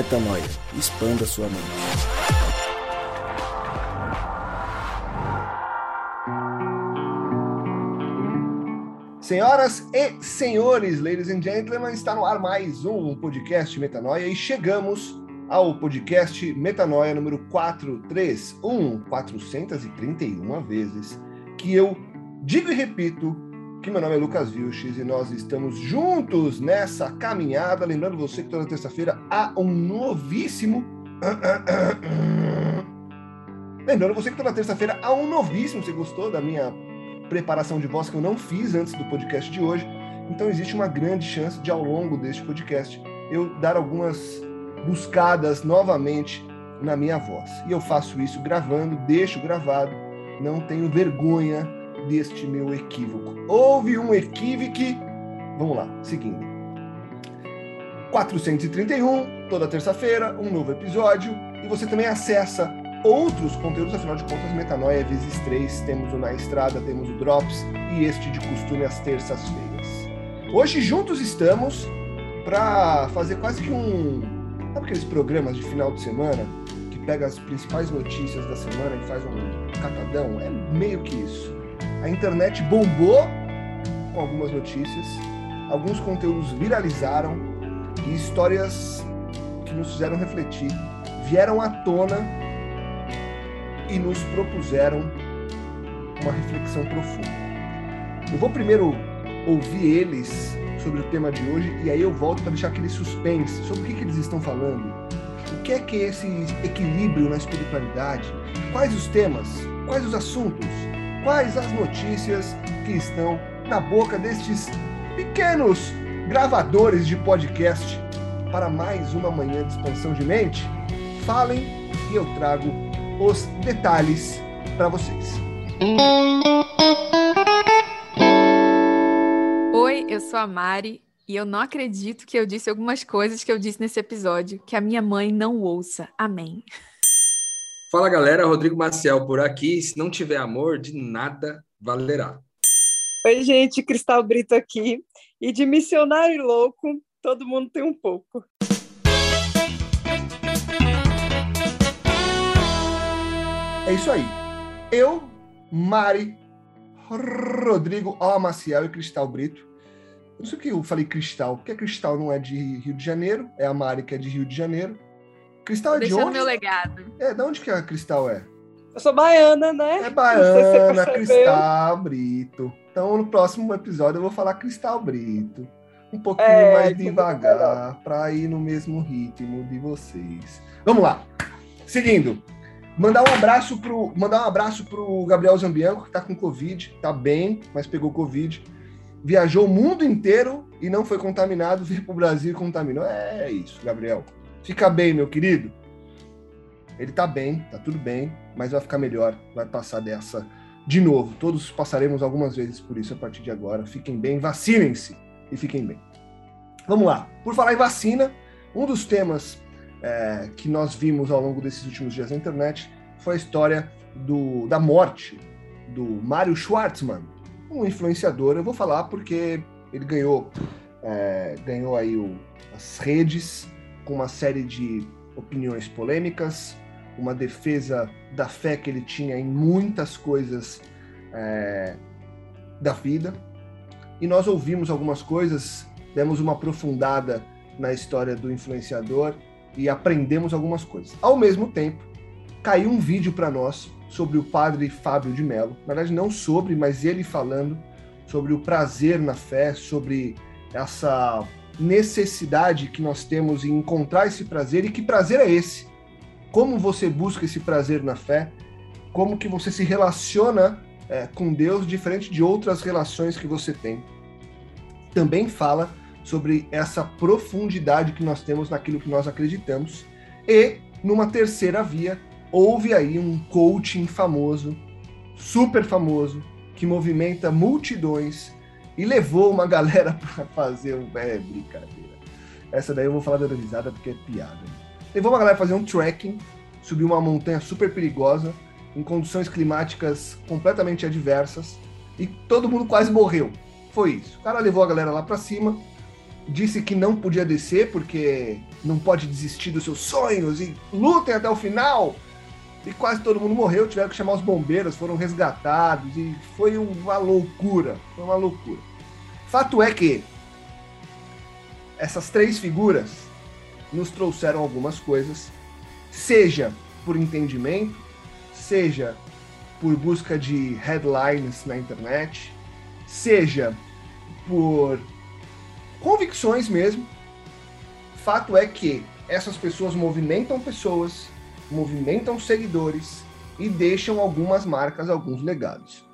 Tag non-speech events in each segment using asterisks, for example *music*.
Metanoia. Expanda sua mente. Senhoras e senhores, ladies and gentlemen, está no ar mais um podcast Metanoia e chegamos ao podcast Metanoia número 431, 431 vezes, que eu digo e repito que meu nome é Lucas Vilches e nós estamos juntos nessa caminhada. Lembrando você que toda terça-feira há um novíssimo. Lembrando você que toda terça-feira há um novíssimo. Você gostou da minha preparação de voz que eu não fiz antes do podcast de hoje? Então existe uma grande chance de, ao longo deste podcast, eu dar algumas buscadas novamente na minha voz. E eu faço isso gravando, deixo gravado, não tenho vergonha deste meu equívoco. Houve um equívoco. Vamos lá, seguindo. 431, toda terça-feira, um novo episódio. E você também acessa outros conteúdos, afinal de contas, Metanoia vezes três. Temos o Na Estrada, temos o Drops e este de costume às terças-feiras. Hoje juntos estamos para fazer quase que um. Sabe aqueles programas de final de semana que pega as principais notícias da semana e faz um catadão? É meio que isso. A internet bombou com algumas notícias, alguns conteúdos viralizaram e histórias que nos fizeram refletir vieram à tona e nos propuseram uma reflexão profunda. Eu vou primeiro ouvir eles sobre o tema de hoje e aí eu volto para deixar aquele suspense sobre o que, que eles estão falando. O que é que é esse equilíbrio na espiritualidade? Quais os temas? Quais os assuntos? Quais as notícias que estão na boca destes pequenos gravadores de podcast para mais uma manhã de expansão de mente? Falem e eu trago os detalhes para vocês. Oi, eu sou a Mari e eu não acredito que eu disse algumas coisas que eu disse nesse episódio que a minha mãe não ouça. Amém. Fala galera, Rodrigo Maciel por aqui. Se não tiver amor, de nada valerá. Oi, gente, Cristal Brito aqui. E de missionário louco, todo mundo tem um pouco. É isso aí. Eu, Mari, Rodrigo O. Maciel e Cristal Brito. Não sei o que eu falei cristal, porque Cristal não é de Rio de Janeiro, é a Mari que é de Rio de Janeiro. Cristal é de onde? meu legado. É, de onde que a Cristal é? Eu sou baiana, né? É se baiana, percebeu. Cristal Brito. Então, no próximo episódio, eu vou falar Cristal Brito. Um pouquinho É, mais então devagar, para ir no mesmo ritmo de vocês. Vamos lá. Seguindo. Mandar um abraço pro, mandar um abraço pro Gabriel Zambianco, que tá com Covid, tá bem, mas pegou Covid. Viajou o mundo inteiro e não foi contaminado, veio pro Brasil e contaminou. É isso, Gabriel. Fica bem, meu querido. Ele tá bem, tá tudo bem, mas vai ficar melhor, vai passar dessa de novo. Todos passaremos algumas vezes por isso a partir de agora. Fiquem bem, vacinem-se e fiquem bem. Vamos lá. Por falar em vacina, um dos temas é, que nós vimos ao longo desses últimos dias na internet foi a história do, da morte do Mário Schwartzman, um influenciador. Eu vou falar porque ele ganhou, é, ganhou aí o, as redes com uma série de opiniões polêmicas, uma defesa da fé que ele tinha em muitas coisas é, da vida. E nós ouvimos algumas coisas, demos uma aprofundada na história do influenciador e aprendemos algumas coisas. Ao mesmo tempo, caiu um vídeo para nós sobre o padre Fábio de Mello. Na verdade, não sobre, mas ele falando sobre o prazer na fé, sobre essa necessidade que nós temos em encontrar esse prazer e que prazer é esse? Como você busca esse prazer na fé? Como que você se relaciona é, com Deus diferente de outras relações que você tem? Também fala sobre essa profundidade que nós temos naquilo que nós acreditamos e numa terceira via houve aí um coaching famoso, super famoso, que movimenta multidões e levou uma galera *laughs* para fazer um. É brincadeira. Essa daí eu vou falar da risada porque é piada. Levou uma galera para fazer um trekking, subir uma montanha super perigosa, em condições climáticas completamente adversas, e todo mundo quase morreu. Foi isso. O cara levou a galera lá para cima, disse que não podia descer porque não pode desistir dos seus sonhos e lutem até o final. E quase todo mundo morreu, tiveram que chamar os bombeiros, foram resgatados e foi uma loucura, foi uma loucura. Fato é que essas três figuras nos trouxeram algumas coisas, seja por entendimento, seja por busca de headlines na internet, seja por convicções mesmo. Fato é que essas pessoas movimentam pessoas, movimentam seguidores e deixam algumas marcas, alguns legados.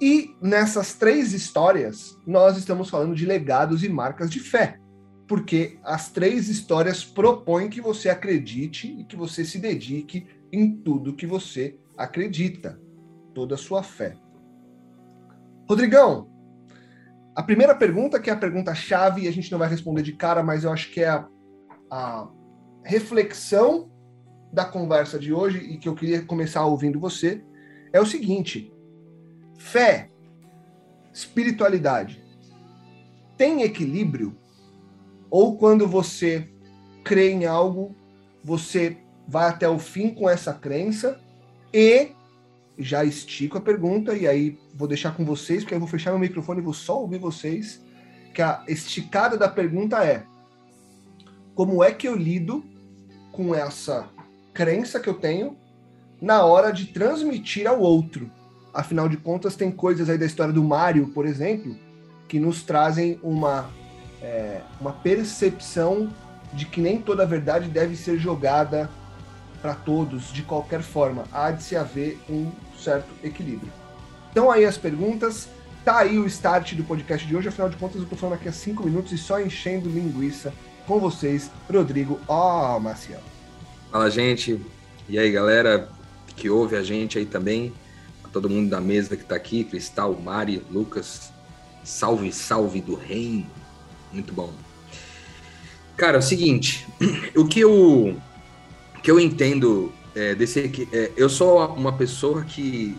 E nessas três histórias, nós estamos falando de legados e marcas de fé, porque as três histórias propõem que você acredite e que você se dedique em tudo que você acredita, toda a sua fé. Rodrigão, a primeira pergunta, que é a pergunta-chave, e a gente não vai responder de cara, mas eu acho que é a, a reflexão da conversa de hoje e que eu queria começar ouvindo você, é o seguinte: fé, espiritualidade, tem equilíbrio? Ou quando você crê em algo, você vai até o fim com essa crença e já estico a pergunta e aí vou deixar com vocês, porque eu vou fechar meu microfone e vou só ouvir vocês, que a esticada da pergunta é: como é que eu lido com essa crença que eu tenho na hora de transmitir ao outro? Afinal de contas, tem coisas aí da história do Mário, por exemplo, que nos trazem uma, é, uma percepção de que nem toda a verdade deve ser jogada para todos de qualquer forma. Há de se haver um certo equilíbrio. Então aí as perguntas, tá aí o start do podcast de hoje, afinal de contas eu tô falando aqui há cinco minutos e só enchendo linguiça com vocês, Rodrigo Ó oh, Maciel. Fala gente, e aí galera que ouve a gente aí também, a todo mundo da mesa que tá aqui, Cristal, Mari, Lucas, salve, salve do reino, muito bom. Cara, é o seguinte, *clears throat* o que eu que eu entendo é, desse é, eu sou uma pessoa que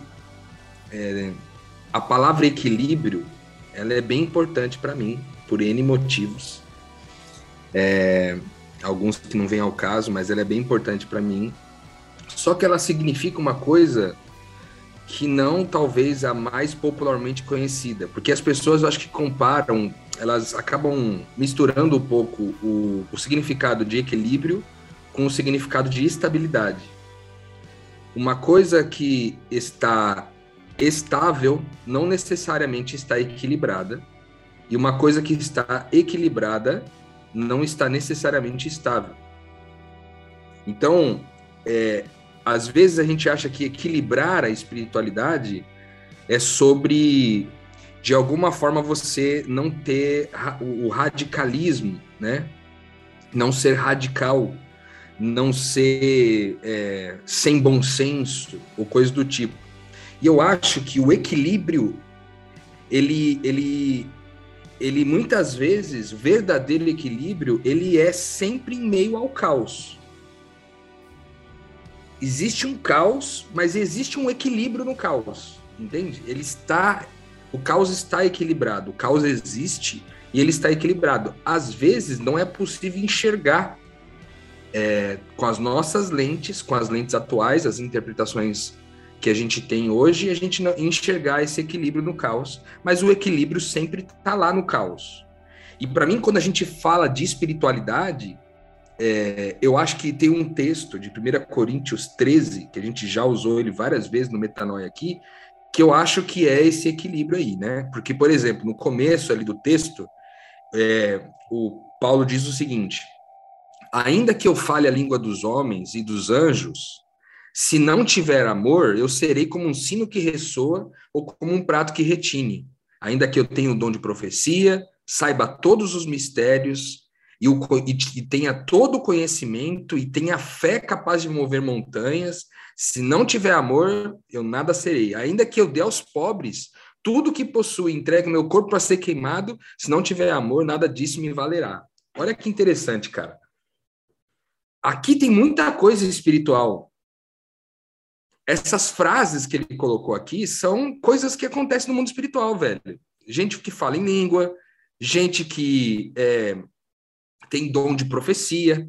é, a palavra equilíbrio ela é bem importante para mim por n motivos. É, alguns que não vêm ao caso mas ela é bem importante para mim só que ela significa uma coisa que não talvez a mais popularmente conhecida porque as pessoas eu acho que comparam elas acabam misturando um pouco o, o significado de equilíbrio com o significado de estabilidade. Uma coisa que está estável não necessariamente está equilibrada, e uma coisa que está equilibrada não está necessariamente estável. Então, é, às vezes a gente acha que equilibrar a espiritualidade é sobre, de alguma forma, você não ter o radicalismo, né? Não ser radical não ser é, sem bom senso ou coisa do tipo. E eu acho que o equilíbrio, ele, ele, ele muitas vezes, verdadeiro equilíbrio, ele é sempre em meio ao caos. Existe um caos, mas existe um equilíbrio no caos, entende? Ele está, o caos está equilibrado, o caos existe e ele está equilibrado. Às vezes não é possível enxergar é, com as nossas lentes, com as lentes atuais, as interpretações que a gente tem hoje, a gente enxergar esse equilíbrio no caos, mas o equilíbrio sempre está lá no caos. E para mim, quando a gente fala de espiritualidade, é, eu acho que tem um texto de 1 Coríntios 13, que a gente já usou ele várias vezes no Metanoia aqui, que eu acho que é esse equilíbrio aí, né? Porque, por exemplo, no começo ali do texto, é, o Paulo diz o seguinte: Ainda que eu fale a língua dos homens e dos anjos, se não tiver amor, eu serei como um sino que ressoa ou como um prato que retine. Ainda que eu tenha o dom de profecia, saiba todos os mistérios e, o, e, tenha todo o conhecimento e tenha fé capaz de mover montanhas, se não tiver amor, eu nada serei. Ainda que eu dê aos pobres tudo que possui, entregue meu corpo para ser queimado, se não tiver amor, nada disso me valerá. Olha que interessante, cara. Aqui tem muita coisa espiritual. Essas frases que ele colocou aqui são coisas que acontecem no mundo espiritual, velho. Gente que fala em língua, gente que é, tem dom de profecia,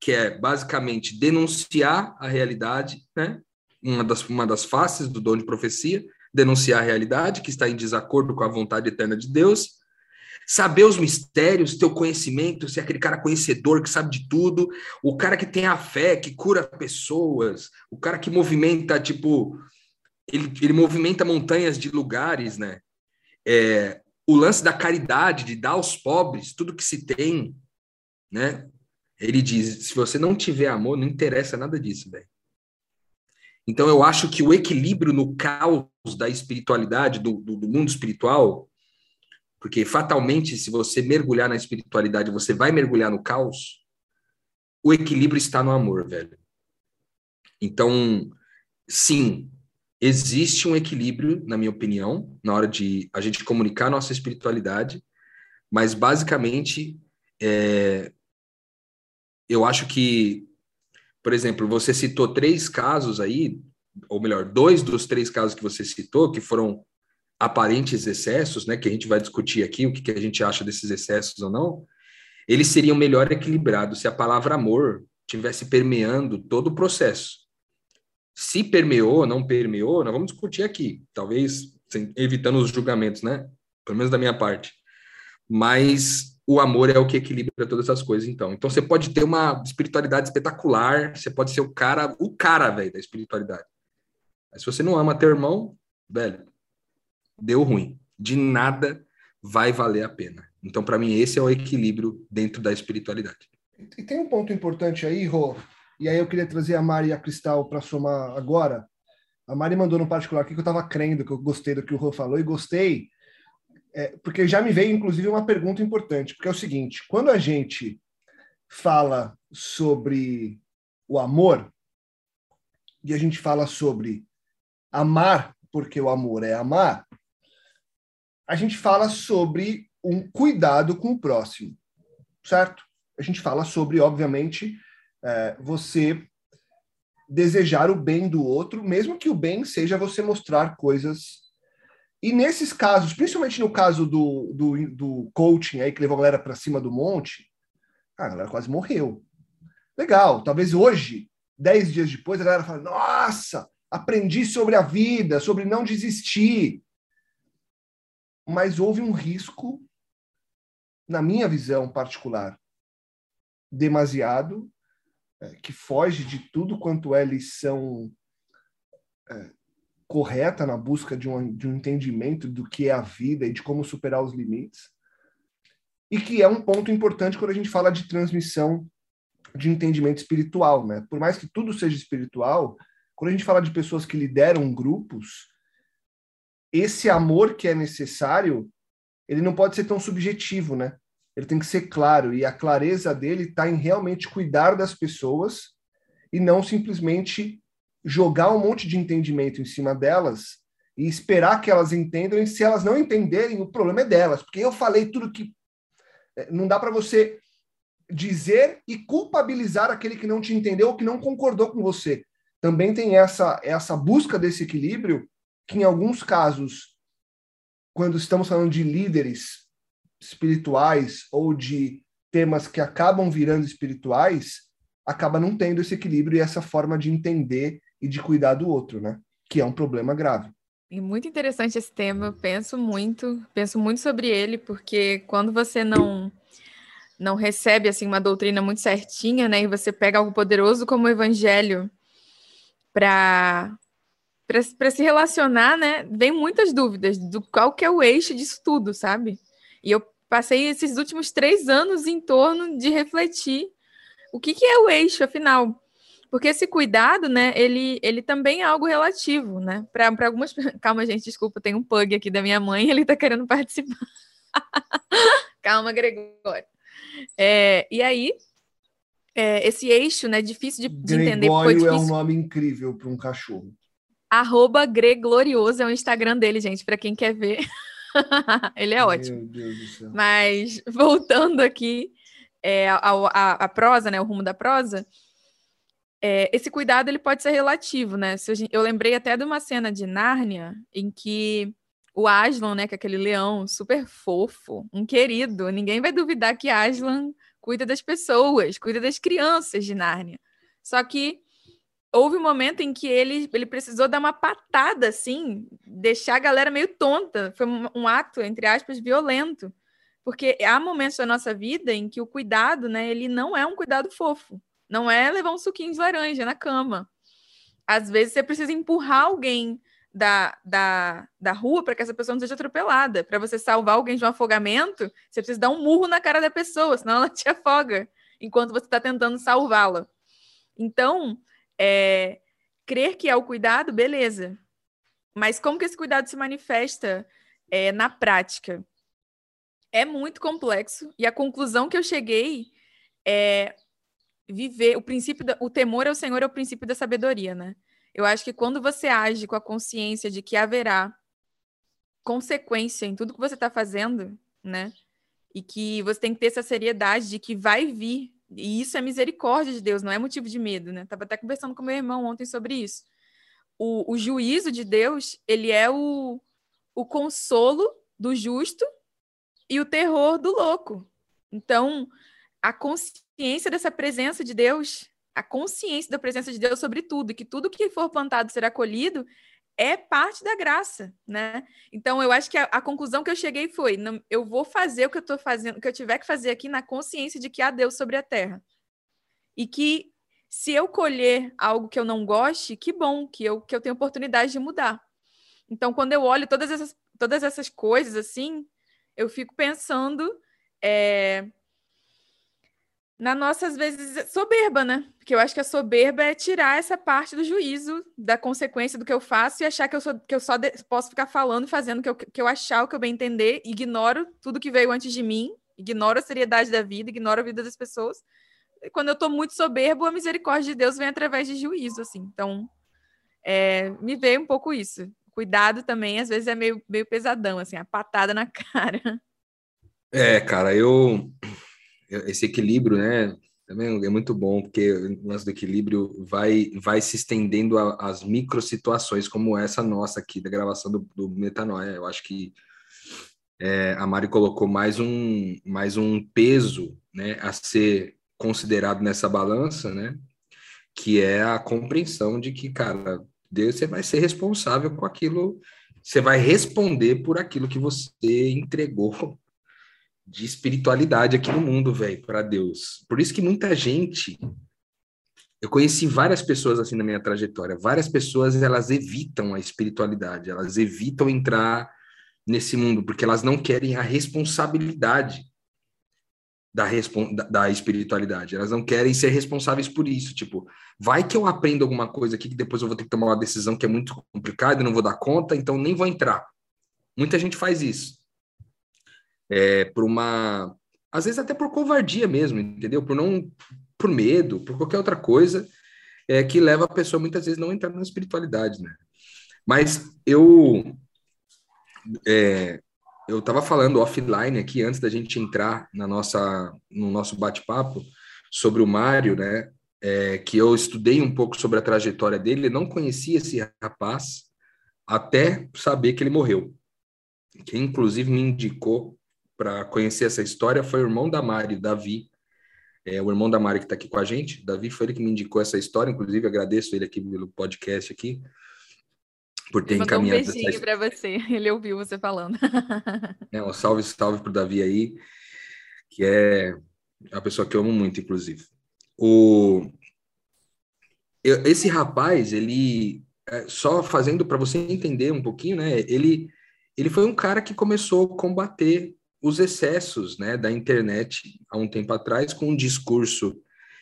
que é basicamente denunciar a realidade, né? Uma das, uma das faces do dom de profecia, denunciar a realidade que está em desacordo com a vontade eterna de Deus, saber os mistérios, ter o conhecimento, ser aquele cara conhecedor que sabe de tudo, o cara que tem a fé, que cura pessoas, o cara que movimenta, tipo, ele, ele movimenta montanhas de lugares, né? É, o lance da caridade, de dar aos pobres tudo que se tem, né? Ele diz: se você não tiver amor, não interessa nada disso, velho. Então eu acho que o equilíbrio no caos da espiritualidade, do, do, do mundo espiritual, porque fatalmente, se você mergulhar na espiritualidade, você vai mergulhar no caos, o equilíbrio está no amor, velho. Então, sim, existe um equilíbrio, na minha opinião, na hora de a gente comunicar nossa espiritualidade, mas basicamente é, eu acho que, por exemplo, você citou três casos aí, ou melhor, dois dos três casos que você citou, que foram aparentes excessos, né, que a gente vai discutir aqui, o que, que a gente acha desses excessos ou não, eles seriam melhor equilibrados se a palavra amor tivesse permeando todo o processo. Se permeou, não permeou, nós vamos discutir aqui, talvez evitando os julgamentos, né? Pelo menos da minha parte. Mas o amor é o que equilibra todas essas coisas, então. Então você pode ter uma espiritualidade espetacular, você pode ser o cara, o cara, velho, da espiritualidade. Mas se você não ama teu irmão, velho, deu ruim. De nada vai valer a pena. Então, para mim, esse é o equilíbrio dentro da espiritualidade. E tem um ponto importante aí, Rô, e aí eu queria trazer a Mari e a Cristal para somar agora. A Mari mandou no particular aqui que eu estava crendo, que eu gostei do que o Rô falou, e gostei é, porque já me veio, inclusive, uma pergunta importante, porque é o seguinte: quando a gente fala sobre o amor, e a gente fala sobre amar, porque o amor é amar, a gente fala sobre um cuidado com o próximo, certo? A gente fala sobre, obviamente, é, você desejar o bem do outro, mesmo que o bem seja você mostrar coisas e nesses casos, principalmente no caso do, do, do coaching aí que levou a galera para cima do monte, a galera quase morreu. Legal, talvez hoje, dez dias depois, a galera fala: Nossa, aprendi sobre a vida, sobre não desistir. Mas houve um risco, na minha visão particular, demasiado, é, que foge de tudo quanto é lição é, correta na busca de um, de um entendimento do que é a vida e de como superar os limites. E que é um ponto importante quando a gente fala de transmissão de entendimento espiritual, né? Por mais que tudo seja espiritual, quando a gente fala de pessoas que lideram grupos, esse amor que é necessário, ele não pode ser tão subjetivo, né? Ele tem que ser claro e a clareza dele está em realmente cuidar das pessoas e não simplesmente jogar um monte de entendimento em cima delas e esperar que elas entendam, e se elas não entenderem, o problema é delas, porque eu falei tudo que. É, não dá para você dizer e culpabilizar aquele que não te entendeu ou que não concordou com você. Também tem essa, essa busca desse equilíbrio, que em alguns casos, quando estamos falando de líderes espirituais ou de temas que acabam virando espirituais, acaba não tendo esse equilíbrio e essa forma de entender e de cuidar do outro, né? Que é um problema grave. E muito interessante esse tema, eu penso muito, penso muito sobre ele, porque quando você não não recebe assim uma doutrina muito certinha, né, e você pega algo poderoso como o evangelho para para se relacionar, né, vem muitas dúvidas do qual que é o eixo disso tudo, sabe? E eu passei esses últimos três anos em torno de refletir o que, que é o eixo, afinal. Porque esse cuidado, né, ele, ele também é algo relativo, né? Para algumas. *laughs* Calma, gente, desculpa, tem um pug aqui da minha mãe, *laughs* ele está querendo participar. *laughs* Calma, Gregório. É, e aí, é, esse eixo, né, difícil de, de entender. Gregório é um nome incrível para um cachorro. Arroba Greglorioso é o Instagram dele, gente, para quem quer ver. *laughs* ele é ótimo. Mas, *laughs* voltando aqui é, a prosa, né, o rumo da prosa é, esse cuidado ele pode ser relativo, né? Eu lembrei até de uma cena de Nárnia em que o Aslan, né, que é aquele leão super fofo, um querido. Ninguém vai duvidar que Aslan cuida das pessoas, cuida das crianças de Nárnia. Só que houve um momento em que ele, ele precisou dar uma patada, assim, deixar a galera meio tonta. Foi um, um ato, entre aspas, violento. Porque há momentos da nossa vida em que o cuidado, né, ele não é um cuidado fofo. Não é levar um suquinho de laranja na cama. Às vezes você precisa empurrar alguém da, da, da rua para que essa pessoa não seja atropelada. Para você salvar alguém de um afogamento, você precisa dar um murro na cara da pessoa, senão ela te *laughs* afoga, enquanto você está tentando salvá-la. Então, é, crer que é o cuidado, beleza. Mas como que esse cuidado se manifesta é, na prática? É muito complexo e a conclusão que eu cheguei é viver o princípio, o temor ao Senhor é o princípio da sabedoria, né? Eu acho que quando você age com a consciência de que haverá consequência em tudo que você está fazendo, né? E que você tem que ter essa seriedade de que vai vir. E isso é misericórdia de Deus, não é motivo de medo, né? Tava até conversando com meu irmão ontem sobre isso. O, o juízo de Deus, ele é o, o consolo do justo e o terror do louco. Então, a consciência dessa presença de Deus a consciência da presença de Deus sobre tudo, que tudo que for plantado será colhido, é parte da graça, né? Então eu acho que a, a conclusão que eu cheguei foi: não, eu vou fazer o que eu estou fazendo, o que eu tiver que fazer aqui na consciência de que há Deus sobre a terra. E que se eu colher algo que eu não goste, que bom, que eu, que eu tenho oportunidade de mudar. Então, quando eu olho todas essas, todas essas coisas assim, eu fico pensando é, na nossa, às vezes, soberba, né? Porque eu acho que a soberba é tirar essa parte do juízo, da consequência do que eu faço e achar que eu, sou, que eu só de, posso ficar falando fazendo o que eu, que eu achar, o que eu bem entender, ignoro tudo que veio antes de mim, ignoro a seriedade da vida, ignoro a vida das pessoas. E quando eu tô muito soberbo, a misericórdia de Deus vem através de juízo, assim. Então, é, me veio um pouco isso. Cuidado também, às vezes, é meio, meio pesadão, assim, a patada na *laughs* cara. É, cara, eu esse equilíbrio, né? Também é muito bom, porque o lance do equilíbrio vai, vai se estendendo às micro situações como essa nossa aqui, da gravação do, do Metanoia. Eu acho que é, a Mari colocou mais um, mais um peso né, a ser considerado nessa balança, né? Que é a compreensão de que, cara, Deus você vai ser responsável com aquilo, você vai responder por aquilo que você entregou de espiritualidade aqui no mundo, velho, para Deus. Por isso que muita gente eu conheci várias pessoas assim na minha trajetória. Várias pessoas elas evitam a espiritualidade, elas evitam entrar nesse mundo porque elas não querem a responsabilidade da, da, da espiritualidade. Elas não querem ser responsáveis por isso. Tipo, vai que eu aprendo alguma coisa aqui que depois eu vou ter que tomar uma decisão que é muito complicada e não vou dar conta, então nem vou entrar. Muita gente faz isso é, por uma. Às vezes até por covardia mesmo, entendeu? Por não. Por medo, por qualquer outra coisa, é, que leva a pessoa muitas vezes não entrar na espiritualidade, né? Mas eu. É, eu estava falando offline aqui antes da gente entrar na nossa, no nosso bate-papo sobre o Mário, né? É, que eu estudei um pouco sobre a trajetória dele, não conhecia esse rapaz até saber que ele morreu. Quem inclusive me indicou para conhecer essa história foi o irmão da Mari, Davi. É, o irmão da Mari que está aqui com a gente. Davi foi ele que me indicou essa história, inclusive agradeço ele aqui pelo podcast aqui. Por ter encaminhado. Um beijinho essa... para você, *laughs* ele ouviu você falando. *laughs* é, um salve, salve para o Davi aí, que é a pessoa que eu amo muito, inclusive. O... Esse rapaz, ele, é, só fazendo para você entender um pouquinho, né? Ele, ele foi um cara que começou a combater os excessos né, da internet há um tempo atrás com um discurso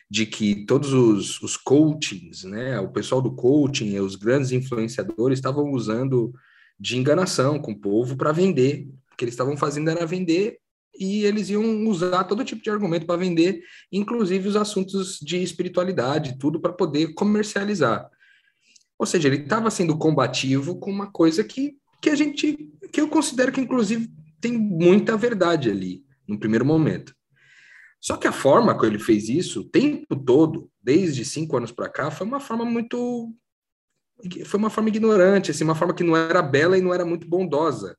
de que todos os, os coachings, né, o pessoal do coaching os grandes influenciadores estavam usando de enganação com o povo para vender. O que eles estavam fazendo era vender e eles iam usar todo tipo de argumento para vender, inclusive os assuntos de espiritualidade, tudo para poder comercializar. Ou seja, ele estava sendo combativo com uma coisa que, que a gente, que eu considero que inclusive tem muita verdade ali no primeiro momento. Só que a forma que ele fez isso, o tempo todo, desde cinco anos para cá, foi uma forma muito. Foi uma forma ignorante, assim, uma forma que não era bela e não era muito bondosa.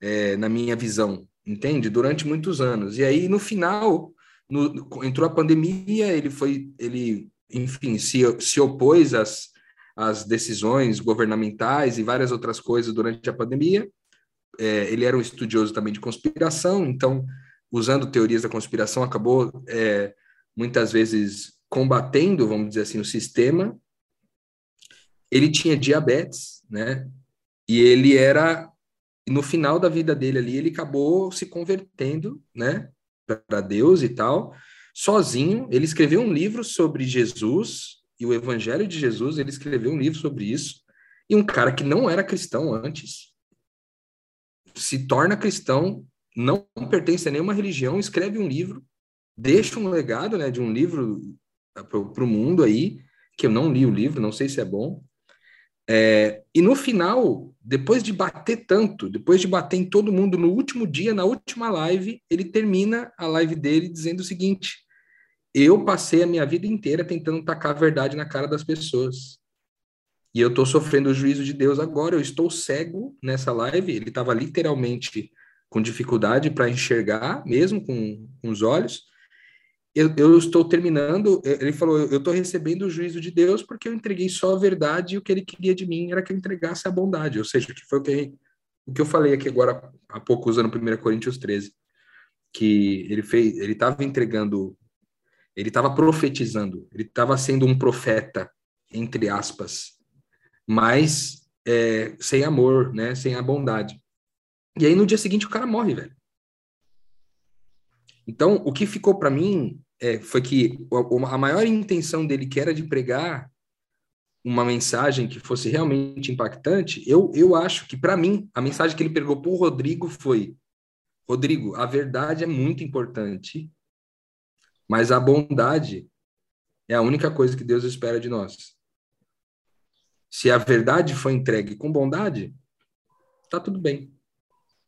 é, na minha visão, entende? Durante muitos anos. E aí, no final, no, entrou a pandemia, ele foi, ele, enfim, se, se opôs às, às decisões governamentais e várias outras coisas durante a pandemia. É, ele era um estudioso também de conspiração, então, usando teorias da conspiração, acabou é, muitas vezes combatendo, vamos dizer assim, o sistema. Ele tinha diabetes, né? E ele era no final da vida dele ali, ele acabou se convertendo, né, para Deus e tal, sozinho. Ele escreveu um livro sobre Jesus e o Evangelho de Jesus. Ele escreveu um livro sobre isso. E um cara que não era cristão antes se torna cristão, não pertence a nenhuma religião, escreve um livro, deixa um legado, né, de um livro para o mundo aí, que eu não li o livro, não sei se é bom. É, e no final, depois de bater tanto, depois de bater em todo mundo no último dia, na última live, ele termina a live dele dizendo o seguinte: Eu passei a minha vida inteira tentando tacar a verdade na cara das pessoas. E eu estou sofrendo o juízo de Deus agora, eu estou cego nessa live. Ele estava literalmente com dificuldade para enxergar, mesmo com, com os olhos. Eu, eu, estou terminando, ele falou, eu estou recebendo o juízo de Deus porque eu entreguei só a verdade e o que ele queria de mim era que eu entregasse a bondade, ou seja, que foi o que, o que eu falei aqui agora há pouco usando 1 Coríntios 13, que ele fez, ele estava entregando, ele estava profetizando, ele estava sendo um profeta, entre aspas, mas é, sem amor, né, sem a bondade. E aí no dia seguinte o cara morre, velho. Então, o que ficou para mim é, foi que a maior intenção dele, que era de pregar uma mensagem que fosse realmente impactante, eu, eu acho que, para mim, a mensagem que ele pregou para o Rodrigo foi: Rodrigo, a verdade é muito importante, mas a bondade é a única coisa que Deus espera de nós. Se a verdade foi entregue com bondade, tá tudo bem.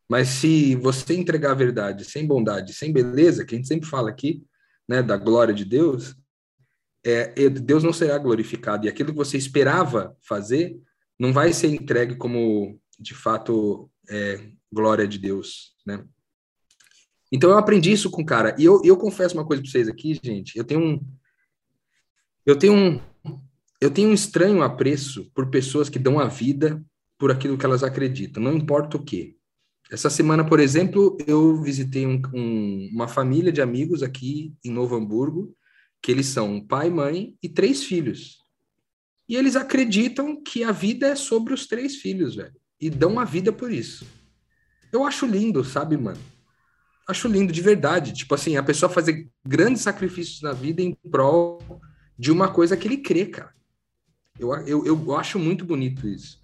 Mas se você entregar a verdade sem bondade, sem beleza, que a gente sempre fala aqui, né, da glória de Deus, é, Deus não será glorificado. E aquilo que você esperava fazer não vai ser entregue como, de fato, é, glória de Deus, né? Então eu aprendi isso com o cara. E eu, eu confesso uma coisa para vocês aqui, gente. Eu tenho um, eu tenho um, eu tenho um estranho apreço por pessoas que dão a vida por aquilo que elas acreditam, não importa o que. Essa semana, por exemplo, eu visitei um, um, uma família de amigos aqui em Novo Hamburgo, que eles são pai, mãe e três filhos. E eles acreditam que a vida é sobre os três filhos, velho. E dão a vida por isso. Eu acho lindo, sabe, mano? Acho lindo de verdade. Tipo assim, a pessoa fazer grandes sacrifícios na vida em prol de uma coisa que ele crê, cara. Eu, eu, eu acho muito bonito isso.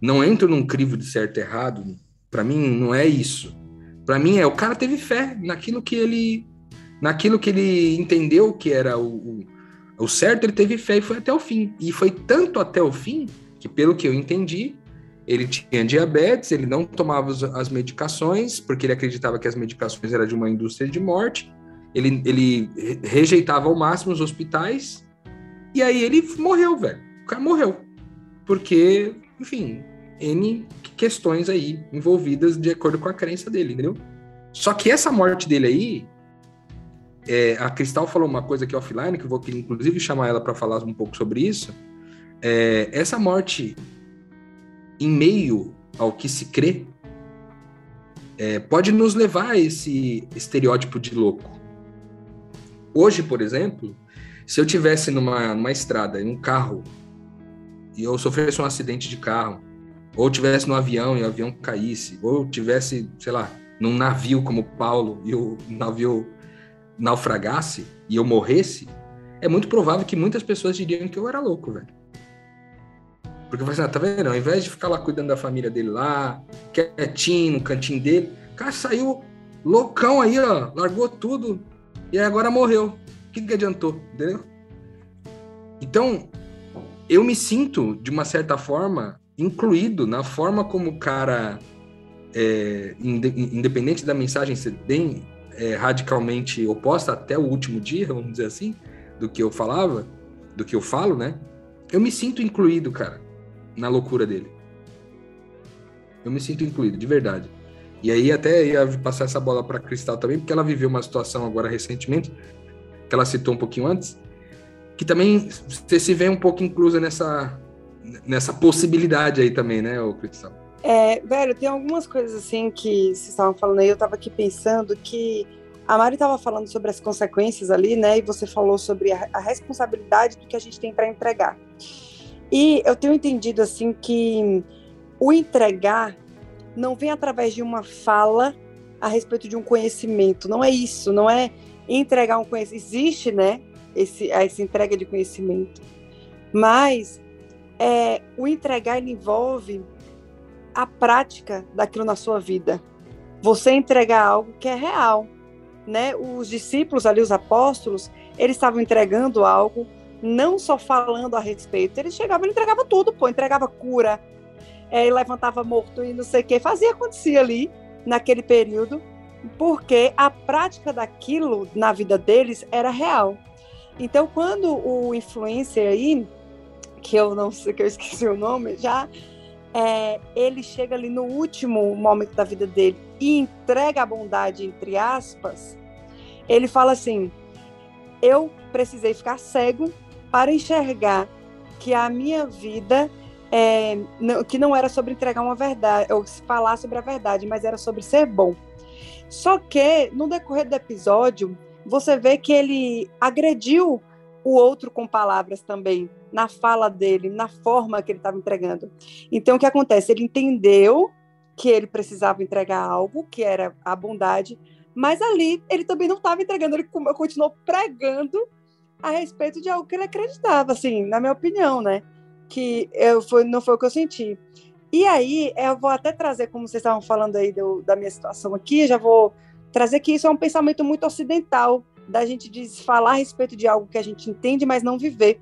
Não entro num crivo de certo e errado, para mim não é isso. Para mim é o cara teve fé naquilo que ele naquilo que ele entendeu que era o, o, o certo, ele teve fé e foi até o fim. E foi tanto até o fim que pelo que eu entendi, ele tinha diabetes, ele não tomava as medicações, porque ele acreditava que as medicações eram de uma indústria de morte. Ele, ele rejeitava ao máximo os hospitais. E aí ele morreu, velho. O cara morreu. Porque, enfim, N questões aí envolvidas de acordo com a crença dele, entendeu? Só que essa morte dele aí, é, a Cristal falou uma coisa aqui offline, que eu vou inclusive chamar ela para falar um pouco sobre isso. É, essa morte, em meio ao que se crê, é, pode nos levar a esse estereótipo de louco. Hoje, por exemplo, se eu tivesse numa, numa estrada, em um carro, e eu sofresse um acidente de carro, ou tivesse no avião e o avião caísse, ou tivesse, sei lá, num navio como Paulo e o navio naufragasse e eu morresse, é muito provável que muitas pessoas diriam que eu era louco, velho. Porque você assim, ah, tá vendo? Ao invés de ficar lá cuidando da família dele lá, quietinho, no cantinho dele, o cara saiu loucão aí, ó, largou tudo e agora morreu. O que, que adiantou, entendeu? Então, eu me sinto, de uma certa forma, incluído na forma como o cara, é, independente da mensagem ser bem é, radicalmente oposta até o último dia, vamos dizer assim, do que eu falava, do que eu falo, né? Eu me sinto incluído, cara, na loucura dele. Eu me sinto incluído, de verdade. E aí até ia passar essa bola para Cristal também, porque ela viveu uma situação agora recentemente, que ela citou um pouquinho antes, que também você se vê um pouco inclusa nessa, nessa possibilidade aí também, né, o Cristal? É, velho, tem algumas coisas assim que vocês estavam falando aí, eu estava aqui pensando que a Mari estava falando sobre as consequências ali, né, e você falou sobre a, a responsabilidade do que a gente tem para entregar. E eu tenho entendido assim que o entregar não vem através de uma fala a respeito de um conhecimento, não é isso, não é entregar um conhecimento. Existe, né, esse, essa entrega de conhecimento, mas é, o entregar envolve a prática daquilo na sua vida. Você entregar algo que é real, né? Os discípulos ali, os apóstolos, eles estavam entregando algo, não só falando a respeito, eles chegavam, e entregavam tudo, pô, entregava cura, é, levantava morto e não sei o que, fazia acontecer ali naquele período, porque a prática daquilo na vida deles era real. Então, quando o influencer aí, que eu não sei, que eu esqueci o nome, já é, ele chega ali no último momento da vida dele e entrega a bondade, entre aspas, ele fala assim: eu precisei ficar cego para enxergar que a minha vida é, não, que não era sobre entregar uma verdade, ou falar sobre a verdade, mas era sobre ser bom. Só que, no decorrer do episódio, você vê que ele agrediu o outro com palavras também, na fala dele, na forma que ele estava entregando. Então, o que acontece? Ele entendeu que ele precisava entregar algo, que era a bondade, mas ali ele também não estava entregando, ele continuou pregando a respeito de algo que ele acreditava, assim, na minha opinião, né? que eu, foi, não foi o que eu senti. E aí, eu vou até trazer, como vocês estavam falando aí do, da minha situação aqui, já vou trazer que isso é um pensamento muito ocidental, da gente falar a respeito de algo que a gente entende, mas não viver.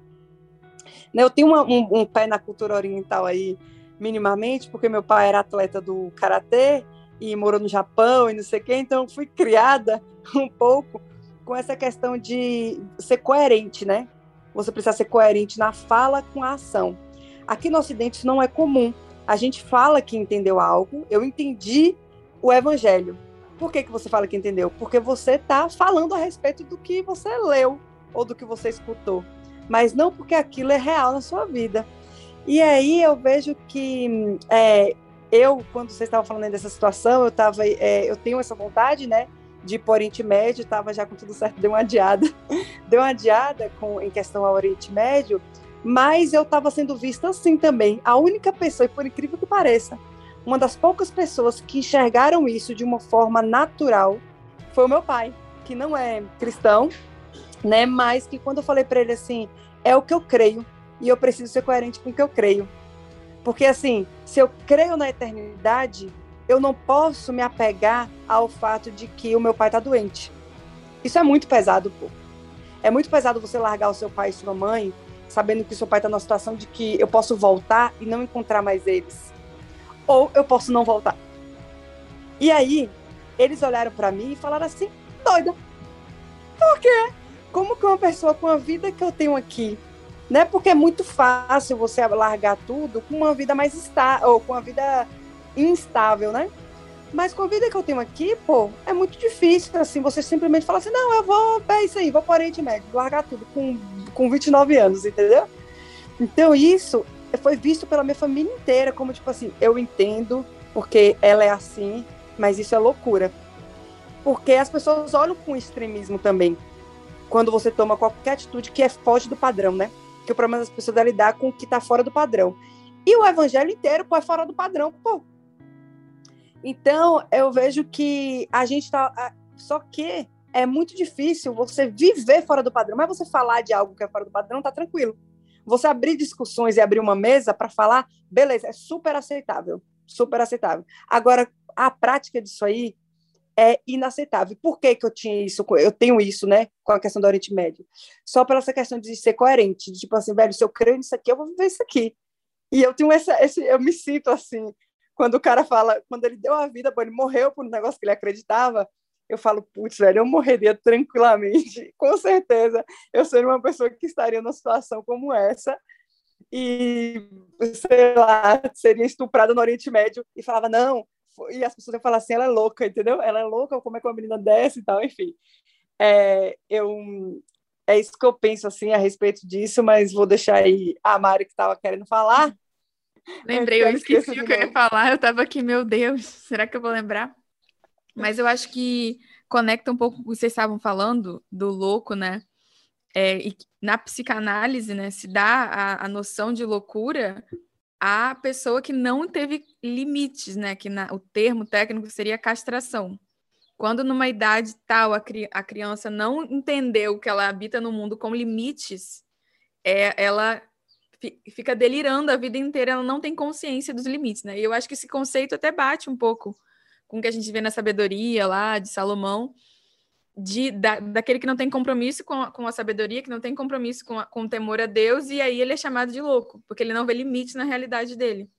Né, eu tenho uma, um, um pé na cultura oriental aí, minimamente, porque meu pai era atleta do karatê e morou no Japão e não sei o quê, então fui criada *laughs* um pouco com essa questão de ser coerente, né? você precisa ser coerente na fala com a ação. Aqui no Ocidente isso não é comum. A gente fala que entendeu algo, eu entendi o evangelho. Por que, que você fala que entendeu? Porque você está falando a respeito do que você leu ou do que você escutou, mas não porque aquilo é real na sua vida. E aí eu vejo que é, eu, quando você estava falando dessa situação, eu tava, é, eu tenho essa vontade, né, de ir para Oriente Médio, estava já com tudo certo, deu uma adiada. *laughs* deu uma adiada com, em questão ao Oriente Médio, mas eu estava sendo vista assim também. A única pessoa, e por incrível que pareça, uma das poucas pessoas que enxergaram isso de uma forma natural foi o meu pai, que não é cristão, né? Mas que quando eu falei para ele assim, é o que eu creio e eu preciso ser coerente com o que eu creio. Porque assim, se eu creio na eternidade, eu não posso me apegar ao fato de que o meu pai está doente. Isso é muito pesado, pô. É muito pesado você largar o seu pai e sua mãe, sabendo que seu pai está numa situação de que eu posso voltar e não encontrar mais eles. Ou eu posso não voltar. E aí, eles olharam para mim e falaram assim: doida. Por quê? Como que uma pessoa com a vida que eu tenho aqui, né? Porque é muito fácil você largar tudo com uma vida mais estável, ou com uma vida instável, né? Mas com a vida que eu tenho aqui, pô, é muito difícil, assim, você simplesmente falar assim, não, eu vou, é isso aí, vou para o Oriente Médio, largar tudo com, com 29 anos, entendeu? Então isso foi visto pela minha família inteira como, tipo assim, eu entendo porque ela é assim, mas isso é loucura. Porque as pessoas olham com extremismo também, quando você toma qualquer atitude que é foge do padrão, né? Que o problema das pessoas é lidar com o que está fora do padrão. E o evangelho inteiro, pô, é fora do padrão, pô então, eu vejo que a gente está. Só que é muito difícil você viver fora do padrão, mas você falar de algo que é fora do padrão, tá tranquilo. Você abrir discussões e abrir uma mesa para falar, beleza, é super aceitável. Super aceitável. Agora, a prática disso aí é inaceitável. Por que, que eu tinha isso? Eu tenho isso, né? Com a questão do Oriente Médio. Só pela essa questão de ser coerente, de tipo assim, velho, se eu creio nisso aqui, eu vou viver isso aqui. E eu tenho essa, esse, eu me sinto assim, quando o cara fala, quando ele deu a vida, ele morreu por um negócio que ele acreditava, eu falo, putz, velho, eu morreria tranquilamente, *laughs* com certeza. Eu seria uma pessoa que estaria numa situação como essa e, sei lá, seria estuprada no Oriente Médio e falava, não, e as pessoas iam falar assim, ela é louca, entendeu? Ela é louca, como é que uma menina desce e tal, enfim. É, eu, é isso que eu penso, assim, a respeito disso, mas vou deixar aí a Mari que estava querendo falar. Lembrei, eu esqueci o que eu ia falar, eu estava aqui, meu Deus, será que eu vou lembrar? Mas eu acho que conecta um pouco o que vocês estavam falando do louco, né? É, e na psicanálise, né, se dá a, a noção de loucura à pessoa que não teve limites, né? Que na, o termo técnico seria castração. Quando numa idade tal a, cri, a criança não entendeu que ela habita no mundo com limites, é, ela fica delirando a vida inteira, ela não tem consciência dos limites, né? E eu acho que esse conceito até bate um pouco com o que a gente vê na sabedoria lá de Salomão, de, da, daquele que não tem compromisso com a, com a sabedoria, que não tem compromisso com, a, com o temor a Deus, e aí ele é chamado de louco, porque ele não vê limite na realidade dele.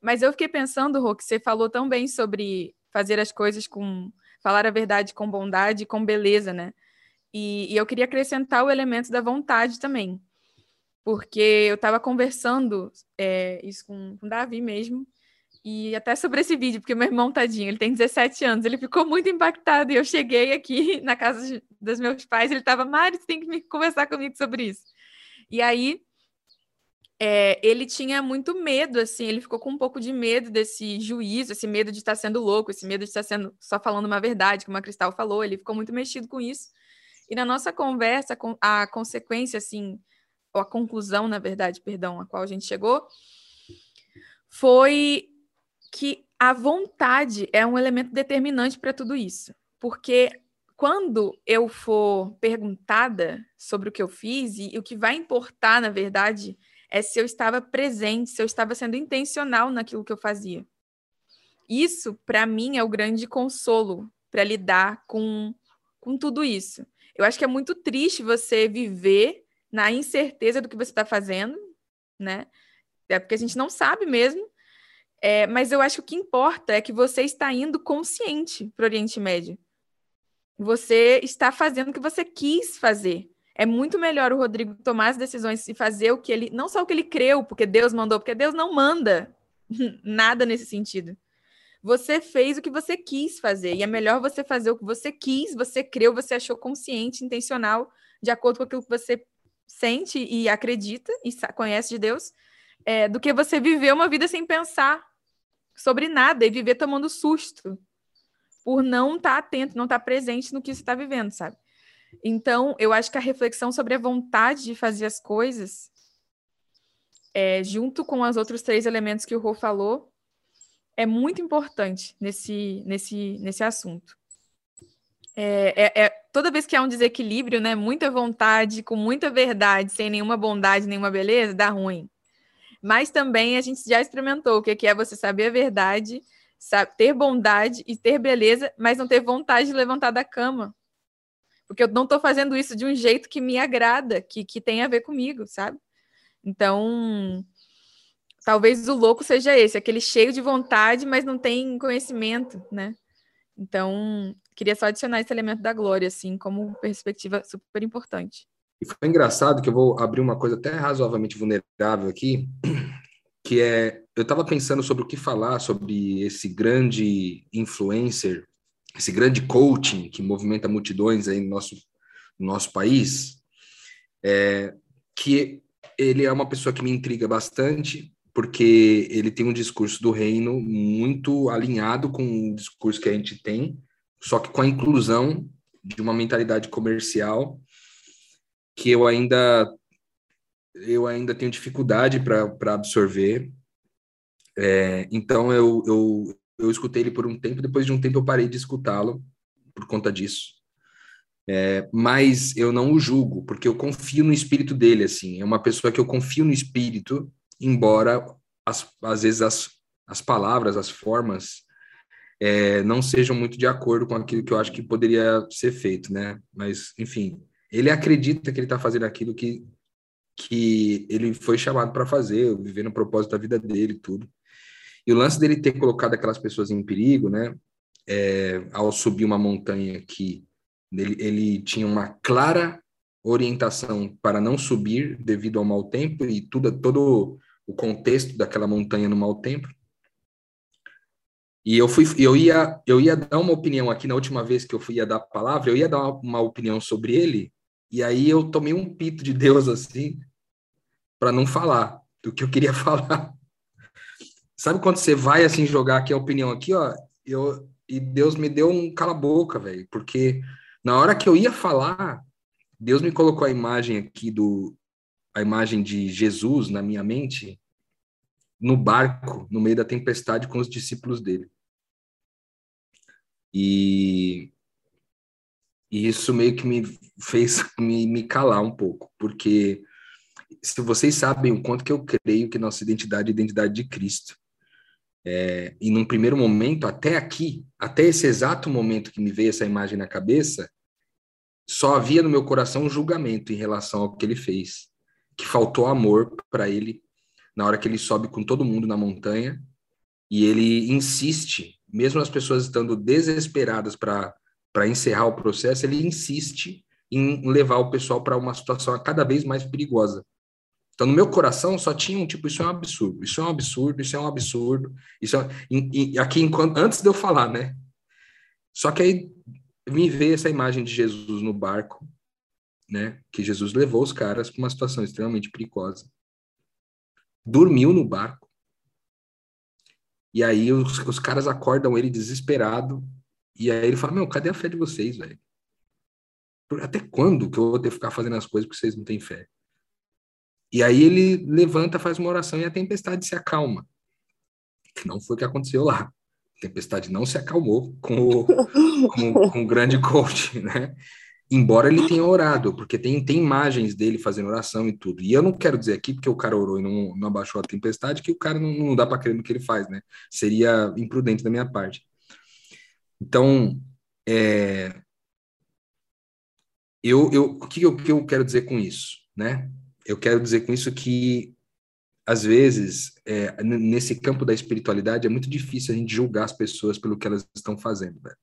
Mas eu fiquei pensando, Rô, que você falou tão bem sobre fazer as coisas com. falar a verdade com bondade e com beleza, né? E, e eu queria acrescentar o elemento da vontade também. Porque eu estava conversando é, isso com, com o Davi mesmo, e até sobre esse vídeo, porque meu irmão, tadinho, ele tem 17 anos, ele ficou muito impactado. E eu cheguei aqui *laughs* na casa dos meus pais, ele estava, Mari, você tem que conversar comigo sobre isso. E aí, é, ele tinha muito medo, assim, ele ficou com um pouco de medo desse juízo, esse medo de estar sendo louco, esse medo de estar sendo só falando uma verdade, como a Cristal falou, ele ficou muito mexido com isso. E na nossa conversa, a consequência, assim, ou a conclusão, na verdade, perdão, a qual a gente chegou, foi que a vontade é um elemento determinante para tudo isso. Porque quando eu for perguntada sobre o que eu fiz, e, o que vai importar, na verdade, é se eu estava presente, se eu estava sendo intencional naquilo que eu fazia. Isso, para mim, é o grande consolo para lidar com, com tudo isso. Eu acho que é muito triste você viver na incerteza do que você está fazendo, né? É porque a gente não sabe mesmo. É, mas eu acho que o que importa é que você está indo consciente para o Oriente Médio. Você está fazendo o que você quis fazer. É muito melhor o Rodrigo tomar as decisões e fazer o que ele. Não só o que ele creu, porque Deus mandou, porque Deus não manda *laughs* nada nesse sentido. Você fez o que você quis fazer. E é melhor você fazer o que você quis, você creu, você achou consciente, intencional, de acordo com aquilo que você sente e acredita e conhece de Deus, é, do que você viver uma vida sem pensar sobre nada e viver tomando susto por não estar tá atento, não estar tá presente no que você está vivendo, sabe? Então, eu acho que a reflexão sobre a vontade de fazer as coisas, é, junto com os outros três elementos que o Rô falou, é muito importante nesse, nesse, nesse assunto. É, é, é, toda vez que há um desequilíbrio, né, muita vontade, com muita verdade, sem nenhuma bondade, nenhuma beleza, dá ruim. Mas também a gente já experimentou o que é você saber a verdade, ter bondade e ter beleza, mas não ter vontade de levantar da cama. Porque eu não estou fazendo isso de um jeito que me agrada, que, que tem a ver comigo, sabe? Então, talvez o louco seja esse, aquele cheio de vontade, mas não tem conhecimento, né? Então, queria só adicionar esse elemento da glória, assim, como perspectiva super importante. E foi engraçado que eu vou abrir uma coisa até razoavelmente vulnerável aqui, que é eu estava pensando sobre o que falar sobre esse grande influencer, esse grande coaching que movimenta multidões aí no nosso, no nosso país, é, que ele é uma pessoa que me intriga bastante, porque ele tem um discurso do reino muito alinhado com o discurso que a gente tem, só que com a inclusão de uma mentalidade comercial que eu ainda eu ainda tenho dificuldade para absorver. É, então eu, eu, eu escutei ele por um tempo, depois de um tempo eu parei de escutá-lo por conta disso. É, mas eu não o julgo, porque eu confio no espírito dele, assim. É uma pessoa que eu confio no espírito, embora as, às vezes as, as palavras, as formas é, não sejam muito de acordo com aquilo que eu acho que poderia ser feito, né? Mas, enfim, ele acredita que ele está fazendo aquilo que, que ele foi chamado para fazer, vivendo o propósito da vida dele tudo. E o lance dele ter colocado aquelas pessoas em perigo, né? É, ao subir uma montanha que ele, ele tinha uma clara orientação para não subir devido ao mau tempo e tudo todo o contexto daquela montanha no mau tempo. E eu fui, eu ia, eu ia dar uma opinião aqui na última vez que eu fui ia dar a palavra, eu ia dar uma, uma opinião sobre ele, e aí eu tomei um pito de Deus assim, para não falar do que eu queria *laughs* falar. Sabe quando você vai assim jogar aqui a opinião aqui, ó, eu e Deus me deu um cala boca, velho, porque na hora que eu ia falar, Deus me colocou a imagem aqui do a imagem de Jesus na minha mente no barco, no meio da tempestade com os discípulos dele. E, e isso meio que me fez *laughs* me, me calar um pouco, porque se vocês sabem o quanto que eu creio que nossa identidade é a identidade de Cristo. É, e num primeiro momento, até aqui, até esse exato momento que me veio essa imagem na cabeça, só havia no meu coração um julgamento em relação ao que ele fez, que faltou amor para ele na hora que ele sobe com todo mundo na montanha e ele insiste, mesmo as pessoas estando desesperadas para encerrar o processo, ele insiste em levar o pessoal para uma situação cada vez mais perigosa. Então, no meu coração, só tinha um tipo, isso é um absurdo, isso é um absurdo, isso é um absurdo, isso é... e, e aqui, enquanto, antes de eu falar, né? Só que aí me veio essa imagem de Jesus no barco, né? Que Jesus levou os caras para uma situação extremamente perigosa. Dormiu no barco. E aí os, os caras acordam ele desesperado. E aí ele fala: Meu, cadê a fé de vocês, velho? Até quando que eu vou ter que ficar fazendo as coisas porque vocês não têm fé? E aí ele levanta, faz uma oração e a tempestade se acalma. Que não foi o que aconteceu lá. A tempestade não se acalmou com o, com, com o grande coach, né? Embora ele tenha orado, porque tem, tem imagens dele fazendo oração e tudo. E eu não quero dizer aqui, porque o cara orou e não, não abaixou a tempestade, que o cara não, não dá para crer no que ele faz, né? Seria imprudente da minha parte. Então, é, eu, eu, o que eu, que eu quero dizer com isso, né? eu quero dizer com isso que, às vezes, é, nesse campo da espiritualidade, é muito difícil a gente julgar as pessoas pelo que elas estão fazendo. Velho.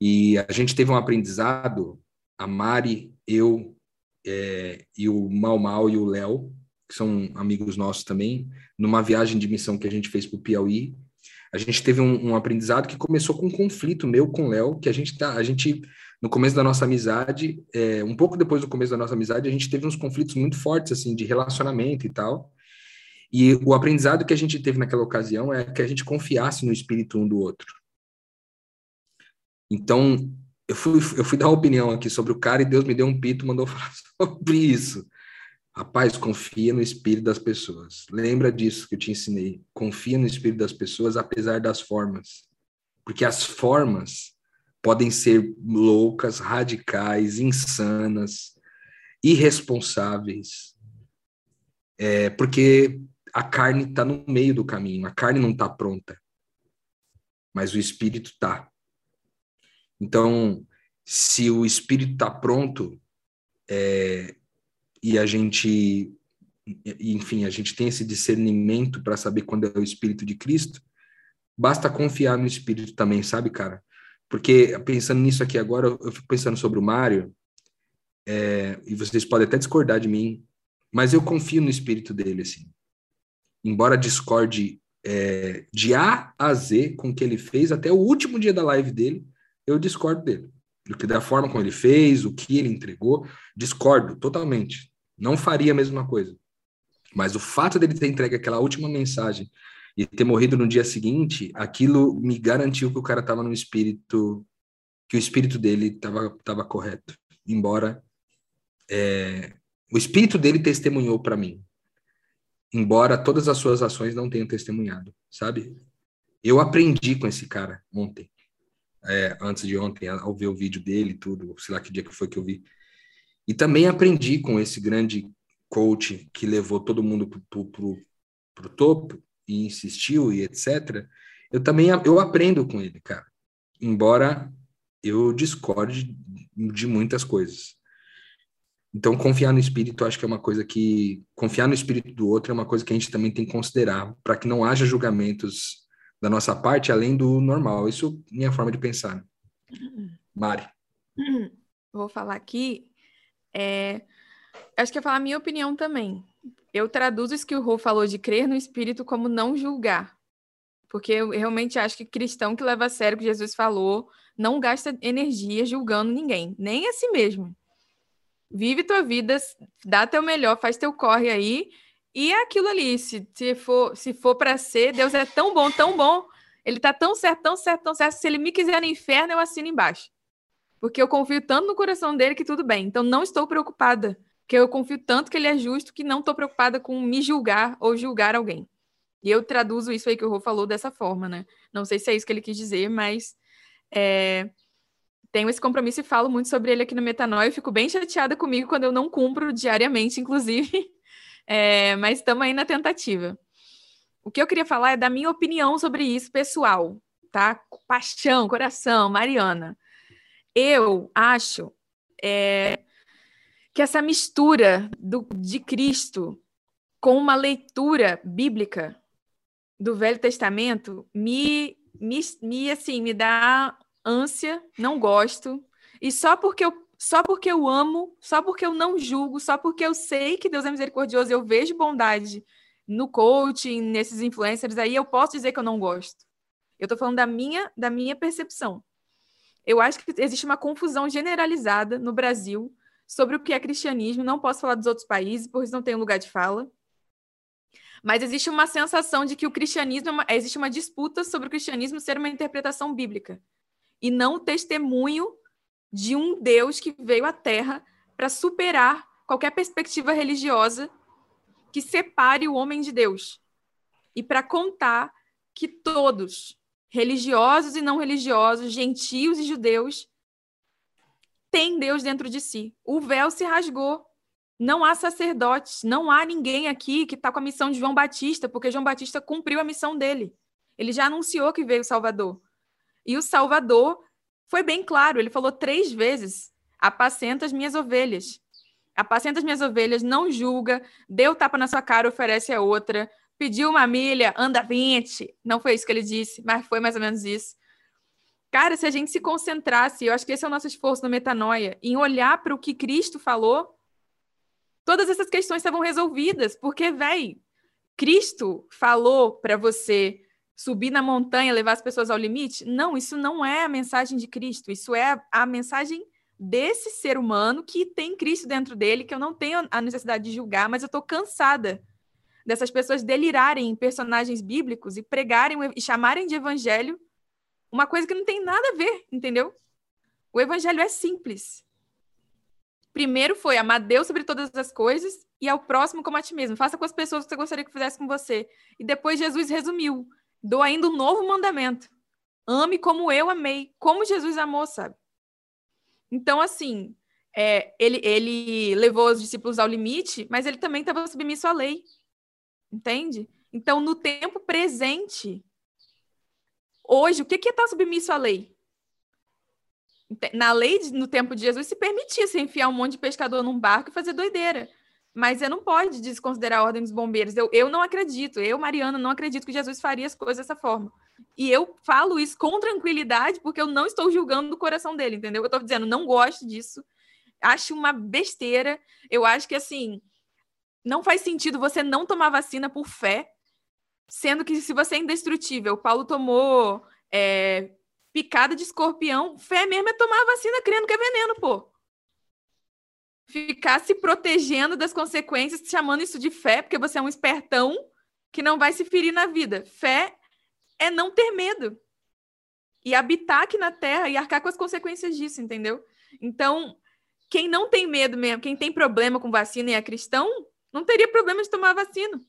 E a gente teve um aprendizado, a Mari, eu é, e o Mal Mal e o Léo, que são amigos nossos também, numa viagem de missão que a gente fez para o Piauí. A gente teve um, um, aprendizado que começou com um conflito meu com o Léo, que a gente tá, a gente no começo da nossa amizade, é, um pouco depois do começo da nossa amizade, a gente teve uns conflitos muito fortes, assim, de relacionamento e tal. E o aprendizado que a gente teve naquela ocasião é que a gente confiasse no espírito um do outro. Então, eu fui, eu fui dar uma opinião aqui sobre o cara e Deus me deu um pito, mandou *laughs* falar sobre isso. Rapaz, confia no espírito das pessoas. Lembra disso que eu te ensinei. Confia no espírito das pessoas, apesar das formas. Porque as formas podem ser loucas, radicais, insanas, irresponsáveis, é, porque a carne está no meio do caminho, a carne não está pronta, mas o espírito está. Então, se o espírito está pronto é, e a gente, enfim, a gente tem esse discernimento para saber quando é o espírito de Cristo, basta confiar no espírito também, sabe, cara? Porque pensando nisso aqui agora, eu fico pensando sobre o Mário, é, e vocês podem até discordar de mim, mas eu confio no espírito dele, assim. Embora discorde é, de A a Z com o que ele fez, até o último dia da live dele, eu discordo dele. Do que da forma como ele fez, o que ele entregou, discordo totalmente. Não faria a mesma coisa. Mas o fato dele ter entregue aquela última mensagem e ter morrido no dia seguinte, aquilo me garantiu que o cara estava no espírito, que o espírito dele estava tava correto. Embora é, o espírito dele testemunhou para mim, embora todas as suas ações não tenham testemunhado, sabe? Eu aprendi com esse cara ontem, é, antes de ontem, ao ver o vídeo dele, tudo, sei lá que dia que foi que eu vi. E também aprendi com esse grande coach que levou todo mundo pro, pro, pro topo, e insistiu e etc. Eu também eu aprendo com ele, cara. Embora eu discorde de muitas coisas. Então, confiar no espírito, acho que é uma coisa que. Confiar no espírito do outro é uma coisa que a gente também tem que considerar, para que não haja julgamentos da nossa parte além do normal. Isso é minha forma de pensar. Mari. Vou falar aqui. É, acho que eu falar a minha opinião também. Eu traduzo isso que o Rô falou de crer no espírito como não julgar. Porque eu realmente acho que cristão que leva a sério o que Jesus falou não gasta energia julgando ninguém, nem a si mesmo. Vive tua vida, dá teu melhor, faz teu corre aí, e é aquilo ali. Se, se for, se for para ser, Deus é tão bom, tão bom, ele tá tão certo, tão certo, tão certo. Se ele me quiser no inferno, eu assino embaixo. Porque eu confio tanto no coração dele que tudo bem. Então não estou preocupada. Porque eu confio tanto que ele é justo que não estou preocupada com me julgar ou julgar alguém. E eu traduzo isso aí que o Rô falou dessa forma, né? Não sei se é isso que ele quis dizer, mas é, tenho esse compromisso e falo muito sobre ele aqui no Metanoia. Eu fico bem chateada comigo quando eu não cumpro diariamente, inclusive. *laughs* É, mas estamos aí na tentativa. O que eu queria falar é da minha opinião sobre isso, pessoal, tá? Paixão, coração, Mariana. Eu acho é, que essa mistura do, de Cristo com uma leitura bíblica do Velho Testamento me, me, me assim me dá ânsia, não gosto. E só porque eu só porque eu amo, só porque eu não julgo, só porque eu sei que Deus é misericordioso, eu vejo bondade no coaching, nesses influencers aí, eu posso dizer que eu não gosto. Eu estou falando da minha, da minha percepção. Eu acho que existe uma confusão generalizada no Brasil sobre o que é cristianismo. Não posso falar dos outros países, porque não tem lugar de fala. Mas existe uma sensação de que o cristianismo, é uma, existe uma disputa sobre o cristianismo ser uma interpretação bíblica e não o testemunho de um Deus que veio à Terra para superar qualquer perspectiva religiosa que separe o homem de Deus e para contar que todos, religiosos e não religiosos, gentios e judeus, têm Deus dentro de si. O véu se rasgou não há sacerdotes, não há ninguém aqui que está com a missão de João Batista, porque João Batista cumpriu a missão dele. Ele já anunciou que veio o Salvador. E o Salvador foi bem claro, ele falou três vezes: apacenta as minhas ovelhas. Apacenta as minhas ovelhas, não julga, deu tapa na sua cara, oferece a outra, pediu uma milha, anda 20. Não foi isso que ele disse, mas foi mais ou menos isso. Cara, se a gente se concentrasse, eu acho que esse é o nosso esforço no metanoia, em olhar para o que Cristo falou, todas essas questões estavam resolvidas, porque, velho, Cristo falou para você subir na montanha, levar as pessoas ao limite? Não, isso não é a mensagem de Cristo, isso é a mensagem desse ser humano que tem Cristo dentro dele, que eu não tenho a necessidade de julgar, mas eu estou cansada dessas pessoas delirarem em personagens bíblicos e pregarem e chamarem de evangelho uma coisa que não tem nada a ver, entendeu? O evangelho é simples. Primeiro foi amar Deus sobre todas as coisas e ao próximo como a ti mesmo. Faça com as pessoas que você gostaria que fizesse com você. E depois Jesus resumiu, dou ainda um novo mandamento. Ame como eu amei, como Jesus amou, sabe? Então, assim, é, ele, ele levou os discípulos ao limite, mas ele também estava submisso à lei. Entende? Então, no tempo presente, hoje, o que é estar submisso à lei? na lei, no tempo de Jesus, se permitia se enfiar um monte de pescador num barco e fazer doideira. Mas você não pode desconsiderar a ordem dos bombeiros. Eu, eu não acredito, eu, Mariana, não acredito que Jesus faria as coisas dessa forma. E eu falo isso com tranquilidade, porque eu não estou julgando do coração dele, entendeu? Eu estou dizendo, não gosto disso, acho uma besteira. Eu acho que, assim, não faz sentido você não tomar vacina por fé, sendo que se você é indestrutível, Paulo tomou é, picada de escorpião, fé mesmo é tomar a vacina crendo que é veneno, pô. Ficar se protegendo das consequências, chamando isso de fé, porque você é um espertão que não vai se ferir na vida. Fé é não ter medo. E habitar aqui na Terra e arcar com as consequências disso, entendeu? Então, quem não tem medo mesmo, quem tem problema com vacina e é cristão, não teria problema de tomar vacina.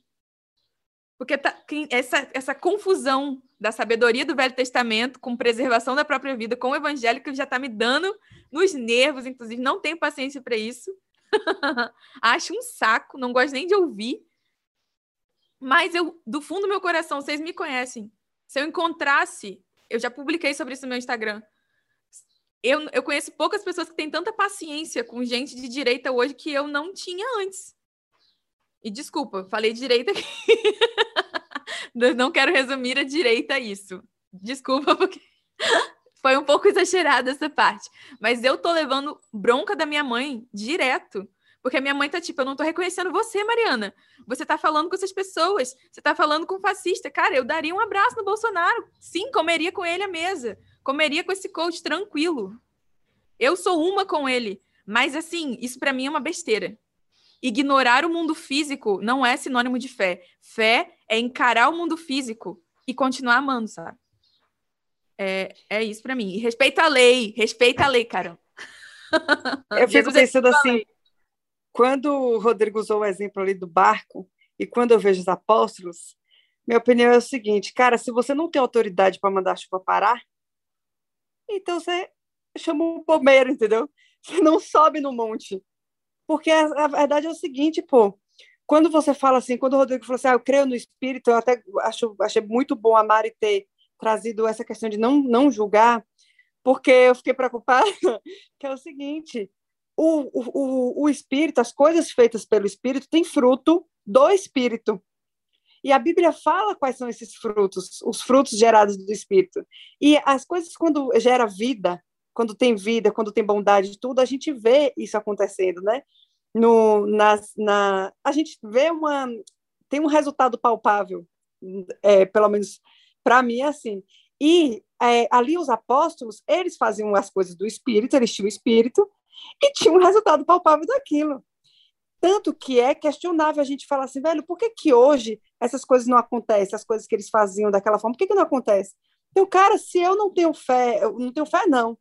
Porque tá, essa, essa confusão da sabedoria do Velho Testamento com preservação da própria vida, com o evangelho, que já está me dando nos nervos, inclusive, não tenho paciência para isso. *laughs* Acho um saco, não gosto nem de ouvir. Mas eu, do fundo do meu coração, vocês me conhecem. Se eu encontrasse, eu já publiquei sobre isso no meu Instagram. Eu, eu conheço poucas pessoas que têm tanta paciência com gente de direita hoje que eu não tinha antes. E desculpa, falei direita aqui. *laughs* não quero resumir a direita isso. Desculpa, porque *laughs* foi um pouco exagerada essa parte. Mas eu tô levando bronca da minha mãe direto. Porque a minha mãe tá tipo, eu não tô reconhecendo você, Mariana. Você tá falando com essas pessoas. Você tá falando com fascista. Cara, eu daria um abraço no Bolsonaro. Sim, comeria com ele à mesa. Comeria com esse coach tranquilo. Eu sou uma com ele. Mas assim, isso para mim é uma besteira. Ignorar o mundo físico não é sinônimo de fé. Fé é encarar o mundo físico e continuar amando, sabe? É, é isso para mim. E respeita a lei, respeita a lei, cara. Eu fico pensando assim, quando o Rodrigo usou o exemplo ali do barco, e quando eu vejo os apóstolos, minha opinião é o seguinte, cara, se você não tem autoridade para mandar a chuva parar, então você chama um bombeiro, entendeu? *laughs* Você não sobe no monte. Porque a, a, verdade é o seguinte, pô, quando você fala assim, quando o Rodrigo falou assim, ah, eu creio no Espírito, eu até acho, achei muito bom a Mari ter trazido essa questão de não, não julgar, porque eu fiquei preocupada, *laughs* que é o seguinte, o, o, o Espírito, as coisas feitas pelo Espírito, têm fruto do Espírito. E a Bíblia fala quais são esses frutos, os frutos gerados do Espírito. E as coisas, quando gera vida, quando tem vida, quando tem bondade, tudo, a gente vê isso acontecendo, né? No, na, na, a gente vê uma. Tem um resultado palpável, é, pelo menos para mim é assim. E é, ali os apóstolos, eles faziam as coisas do Espírito, eles tinham o Espírito, e tinham um resultado palpável daquilo. Tanto que é questionável a gente falar assim, velho, por que, que hoje essas coisas não acontecem, as coisas que eles faziam daquela forma, por que, que não acontece? Então, cara, se eu não tenho fé, eu não tenho fé, não.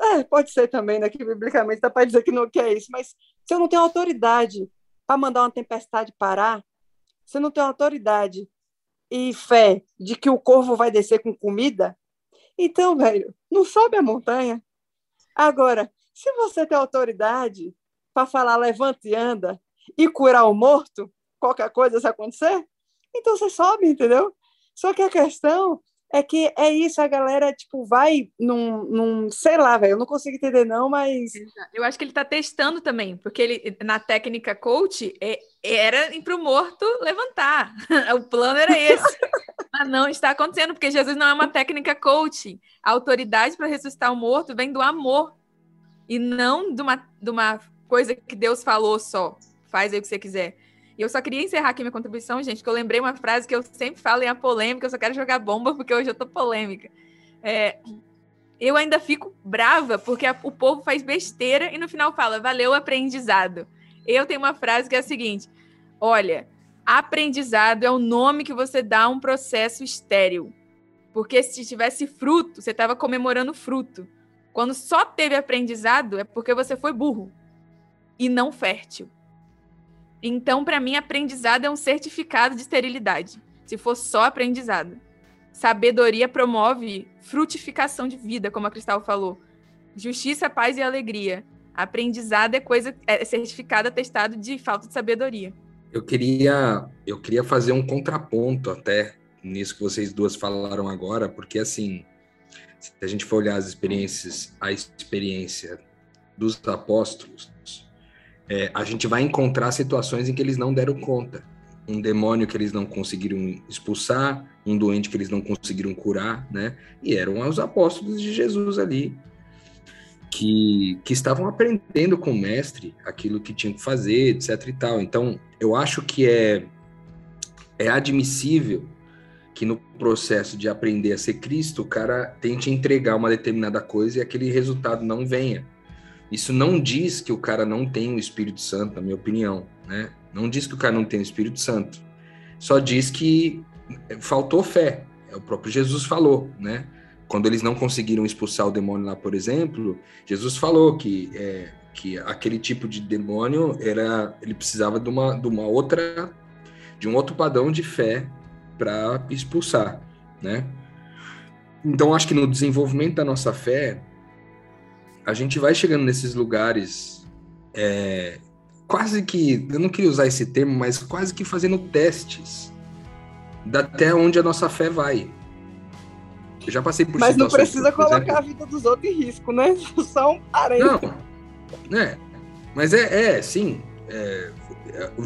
É, pode ser também, né, que biblicamente dá para dizer que não quer isso, mas se eu não tenho autoridade para mandar uma tempestade parar, se eu não tenho autoridade e fé de que o corvo vai descer com comida, então, velho, não sobe a montanha. Agora, se você tem autoridade para falar levante e anda e curar o morto, qualquer coisa se acontecer, então você sobe, entendeu? Só que a questão é que é isso, a galera, tipo, vai num, num sei lá, velho, eu não consigo entender não, mas... Eu acho que ele tá testando também, porque ele, na técnica coach, é, era para o morto levantar, *laughs* o plano era esse, *laughs* mas não está acontecendo, porque Jesus não é uma técnica coach, a autoridade para ressuscitar o morto vem do amor, e não de uma, de uma coisa que Deus falou só, faz aí o que você quiser. E eu só queria encerrar aqui minha contribuição, gente, que eu lembrei uma frase que eu sempre falo em a polêmica, eu só quero jogar bomba porque hoje eu tô polêmica. É, eu ainda fico brava porque a, o povo faz besteira e no final fala, valeu aprendizado. Eu tenho uma frase que é a seguinte: olha, aprendizado é o nome que você dá a um processo estéril. Porque se tivesse fruto, você estava comemorando fruto. Quando só teve aprendizado, é porque você foi burro e não fértil. Então, para mim, aprendizado é um certificado de esterilidade, se for só aprendizado. Sabedoria promove frutificação de vida, como a Cristal falou. Justiça, paz e alegria. Aprendizado é coisa é certificado atestado de falta de sabedoria. Eu queria eu queria fazer um contraponto até nisso que vocês duas falaram agora, porque assim, se a gente for olhar as experiências, a experiência dos apóstolos, é, a gente vai encontrar situações em que eles não deram conta. Um demônio que eles não conseguiram expulsar, um doente que eles não conseguiram curar, né? E eram os apóstolos de Jesus ali, que, que estavam aprendendo com o mestre aquilo que tinham que fazer, etc e tal. Então, eu acho que é, é admissível que no processo de aprender a ser Cristo, o cara tente entregar uma determinada coisa e aquele resultado não venha. Isso não diz que o cara não tem o Espírito Santo, na minha opinião, né? Não diz que o cara não tem o Espírito Santo. Só diz que faltou fé. É o próprio Jesus falou, né? Quando eles não conseguiram expulsar o demônio lá, por exemplo, Jesus falou que é, que aquele tipo de demônio era ele precisava de uma, de uma outra de um outro padrão de fé para expulsar, né? Então acho que no desenvolvimento da nossa fé a gente vai chegando nesses lugares é, quase que, eu não queria usar esse termo, mas quase que fazendo testes até onde a nossa fé vai. Eu já passei por Mas não precisa por colocar exemplo, a vida dos outros em risco, né? *laughs* Só um. Não, né? Mas é, é sim. É,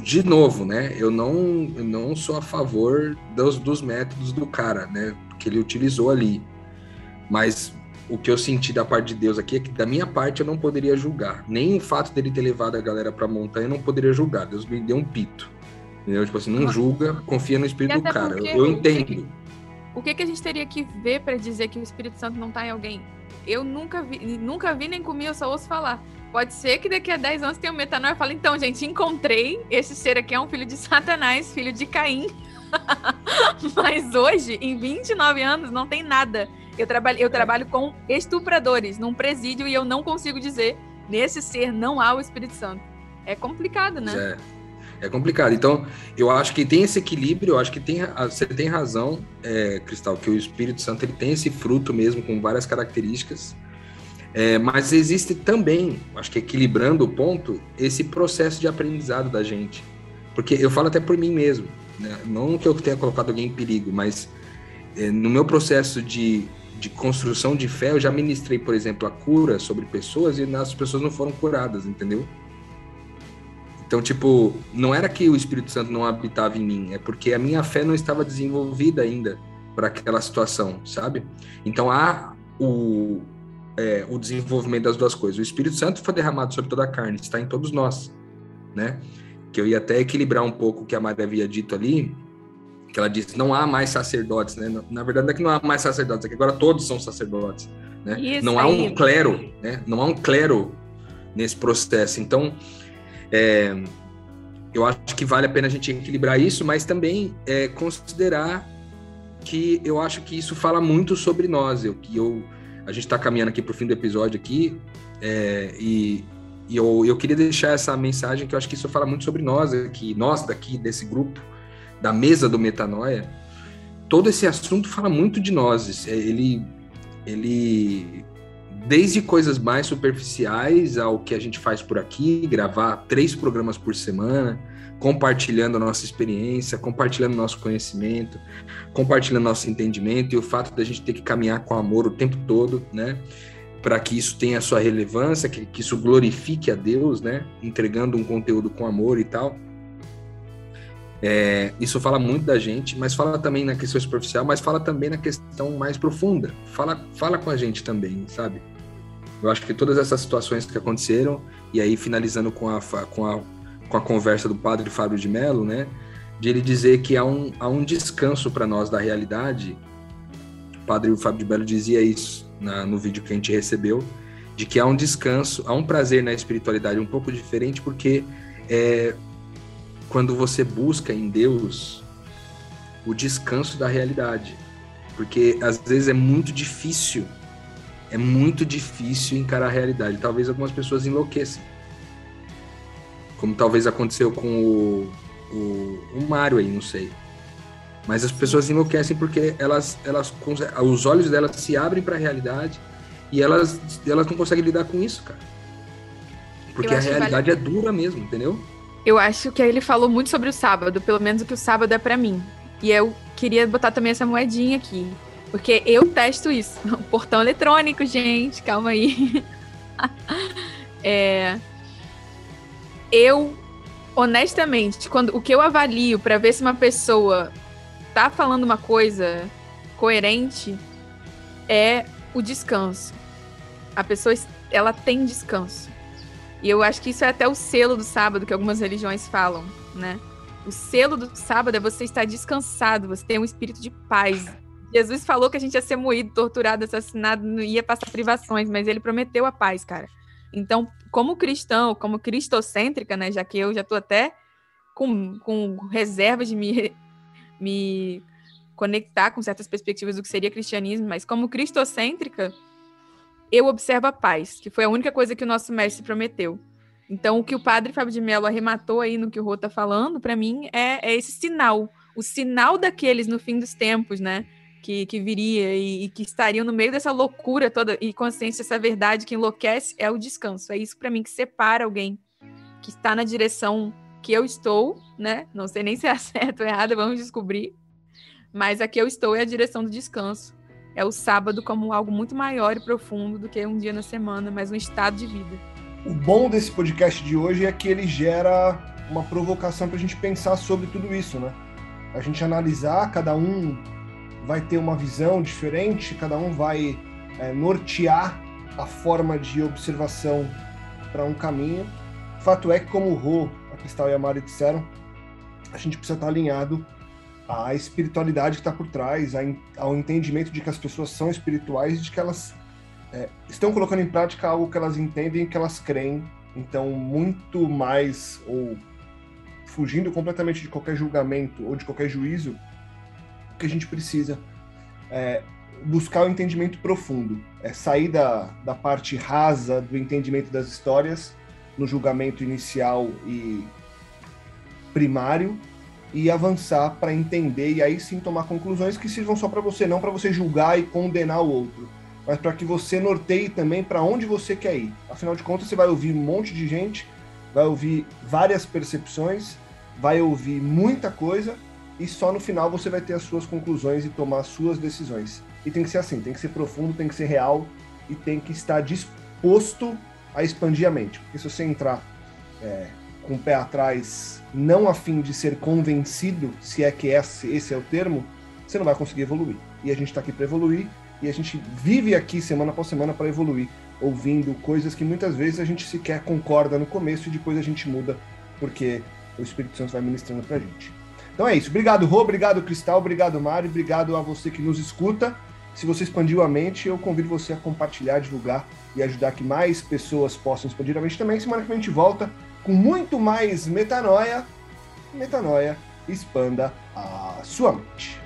de novo, né? Eu não, eu não sou a favor dos, dos métodos do cara, né? Que ele utilizou ali. Mas o que eu senti da parte de Deus aqui é que da minha parte eu não poderia julgar. Nem o fato dele ter levado a galera pra montanha eu não poderia julgar. Deus me deu um pito. Entendeu? Tipo assim, não julga, confia no espírito do cara. Eu, eu entendo. O que, que a gente teria que ver para dizer que o Espírito Santo não tá em alguém? Eu nunca vi, nunca vi nem comi, eu só ouço falar. Pode ser que daqui a 10 anos tenha um metanoia e fale, então, gente, encontrei, esse ser aqui é um filho de Satanás, filho de Caim. *laughs* Mas hoje, em 29 anos, não tem nada. Eu trabalho, eu trabalho com estupradores num presídio e eu não consigo dizer nesse ser não há o Espírito Santo. É complicado, né? É, é complicado. Então, eu acho que tem esse equilíbrio, eu acho que tem, você tem razão, é, Cristal, que o Espírito Santo ele tem esse fruto mesmo com várias características. É, mas existe também, acho que equilibrando o ponto, esse processo de aprendizado da gente. Porque eu falo até por mim mesmo, né? não que eu tenha colocado alguém em perigo, mas é, no meu processo de, de construção de fé, eu já ministrei, por exemplo, a cura sobre pessoas e as pessoas não foram curadas, entendeu? Então, tipo, não era que o Espírito Santo não habitava em mim, é porque a minha fé não estava desenvolvida ainda para aquela situação, sabe? Então há o, é, o desenvolvimento das duas coisas. O Espírito Santo foi derramado sobre toda a carne, está em todos nós, né? Que eu ia até equilibrar um pouco o que a Maria havia dito ali, que ela disse, não há mais sacerdotes, né? Na verdade, não é que não há mais sacerdotes, é que agora todos são sacerdotes, né? Isso não há um clero, né? Não há um clero nesse processo. Então, é, eu acho que vale a pena a gente equilibrar isso, mas também é, considerar que eu acho que isso fala muito sobre nós, eu que eu a gente está caminhando aqui para o fim do episódio aqui, é, e, e eu, eu queria deixar essa mensagem que eu acho que isso fala muito sobre nós aqui, nós daqui desse grupo, da mesa do Metanoia. Todo esse assunto fala muito de nós. É, ele, ele desde coisas mais superficiais ao que a gente faz por aqui, gravar três programas por semana, compartilhando a nossa experiência, compartilhando nosso conhecimento, compartilhando nosso entendimento e o fato da gente ter que caminhar com amor o tempo todo, né? Para que isso tenha sua relevância, que, que isso glorifique a Deus, né? Entregando um conteúdo com amor e tal. É, isso fala muito da gente, mas fala também na questão superficial, mas fala também na questão mais profunda. Fala, fala com a gente também, sabe? Eu acho que todas essas situações que aconteceram, e aí finalizando com a, com a com a conversa do padre Fábio de Mello, né? De ele dizer que há um, há um descanso para nós da realidade. O padre Fábio de Mello dizia isso na, no vídeo que a gente recebeu, de que há um descanso, há um prazer na espiritualidade um pouco diferente, porque é, quando você busca em Deus o descanso da realidade. Porque às vezes é muito difícil, é muito difícil encarar a realidade. Talvez algumas pessoas enlouqueçam como talvez aconteceu com o, o, o Mario aí, não sei. Mas as pessoas enlouquecem porque elas, elas os olhos delas se abrem para a realidade e elas, elas não conseguem lidar com isso, cara. Porque a realidade vale... é dura mesmo, entendeu? Eu acho que ele falou muito sobre o sábado, pelo menos o que o sábado é para mim. E eu queria botar também essa moedinha aqui. Porque eu testo isso. *laughs* Portão eletrônico, gente, calma aí. *laughs* é, eu, honestamente, quando o que eu avalio para ver se uma pessoa tá falando uma coisa coerente é o descanso. A pessoa, ela tem descanso. E eu acho que isso é até o selo do sábado que algumas religiões falam, né? O selo do sábado é você estar descansado, você tem um espírito de paz. Jesus falou que a gente ia ser moído, torturado, assassinado, não ia passar privações, mas ele prometeu a paz, cara. Então, como cristão, como cristocêntrica, né, já que eu já estou até com, com reserva de me, me conectar com certas perspectivas do que seria cristianismo, mas como cristocêntrica, eu observo a paz, que foi a única coisa que o nosso mestre prometeu. Então, o que o padre Fábio de Mello arrematou aí no que o Rô está falando, para mim, é, é esse sinal. O sinal daqueles no fim dos tempos, né? que, que viria e, e, que estariam no meio dessa loucura toda e consciência, essa verdade que enlouquece é o descanso. É isso para mim que separa alguém que está na direção que eu estou, né? Não sei nem se é *laughs* certo ou errado, vamos descobrir. Mas a que eu estou é a direção do descanso. É o sábado como algo muito maior e profundo do que um dia na semana, mas um estado de vida. O bom desse podcast de hoje é que ele gera uma provocação para a gente pensar sobre tudo isso, né? A gente analisar cada um vai ter uma visão diferente, cada um vai é, nortear a forma de observação para um caminho. Fato é que, como o Rô, a Cristal e a Mari disseram, a gente precisa estar alinhado à espiritualidade que está por trás, ao entendimento de que as pessoas são espirituais e de que elas é, estão colocando em prática algo que elas entendem e que elas creem. Então, muito mais, ou fugindo completamente de qualquer julgamento ou de qualquer juízo, o que a gente precisa é buscar o entendimento profundo, é sair da, da parte rasa do entendimento das histórias, no julgamento inicial e primário, e avançar para entender e aí sim tomar conclusões que sirvam só para você, não para você julgar e condenar o outro, mas para que você norteie também para onde você quer ir. Afinal de contas, você vai ouvir um monte de gente, vai ouvir várias percepções, vai ouvir muita coisa e só no final você vai ter as suas conclusões e tomar as suas decisões. E tem que ser assim, tem que ser profundo, tem que ser real e tem que estar disposto a expandir a mente. Porque se você entrar é, com o pé atrás, não a fim de ser convencido, se é que esse, esse é o termo, você não vai conseguir evoluir. E a gente está aqui para evoluir e a gente vive aqui semana após semana para evoluir, ouvindo coisas que muitas vezes a gente sequer concorda no começo e depois a gente muda, porque o Espírito Santo vai ministrando para a gente. Então é isso. Obrigado, Rô. Obrigado, Cristal. Obrigado, Mário. Obrigado a você que nos escuta. Se você expandiu a mente, eu convido você a compartilhar, divulgar e ajudar que mais pessoas possam expandir a mente também. Semana que vem a gente volta com muito mais metanoia. Metanoia expanda a sua mente.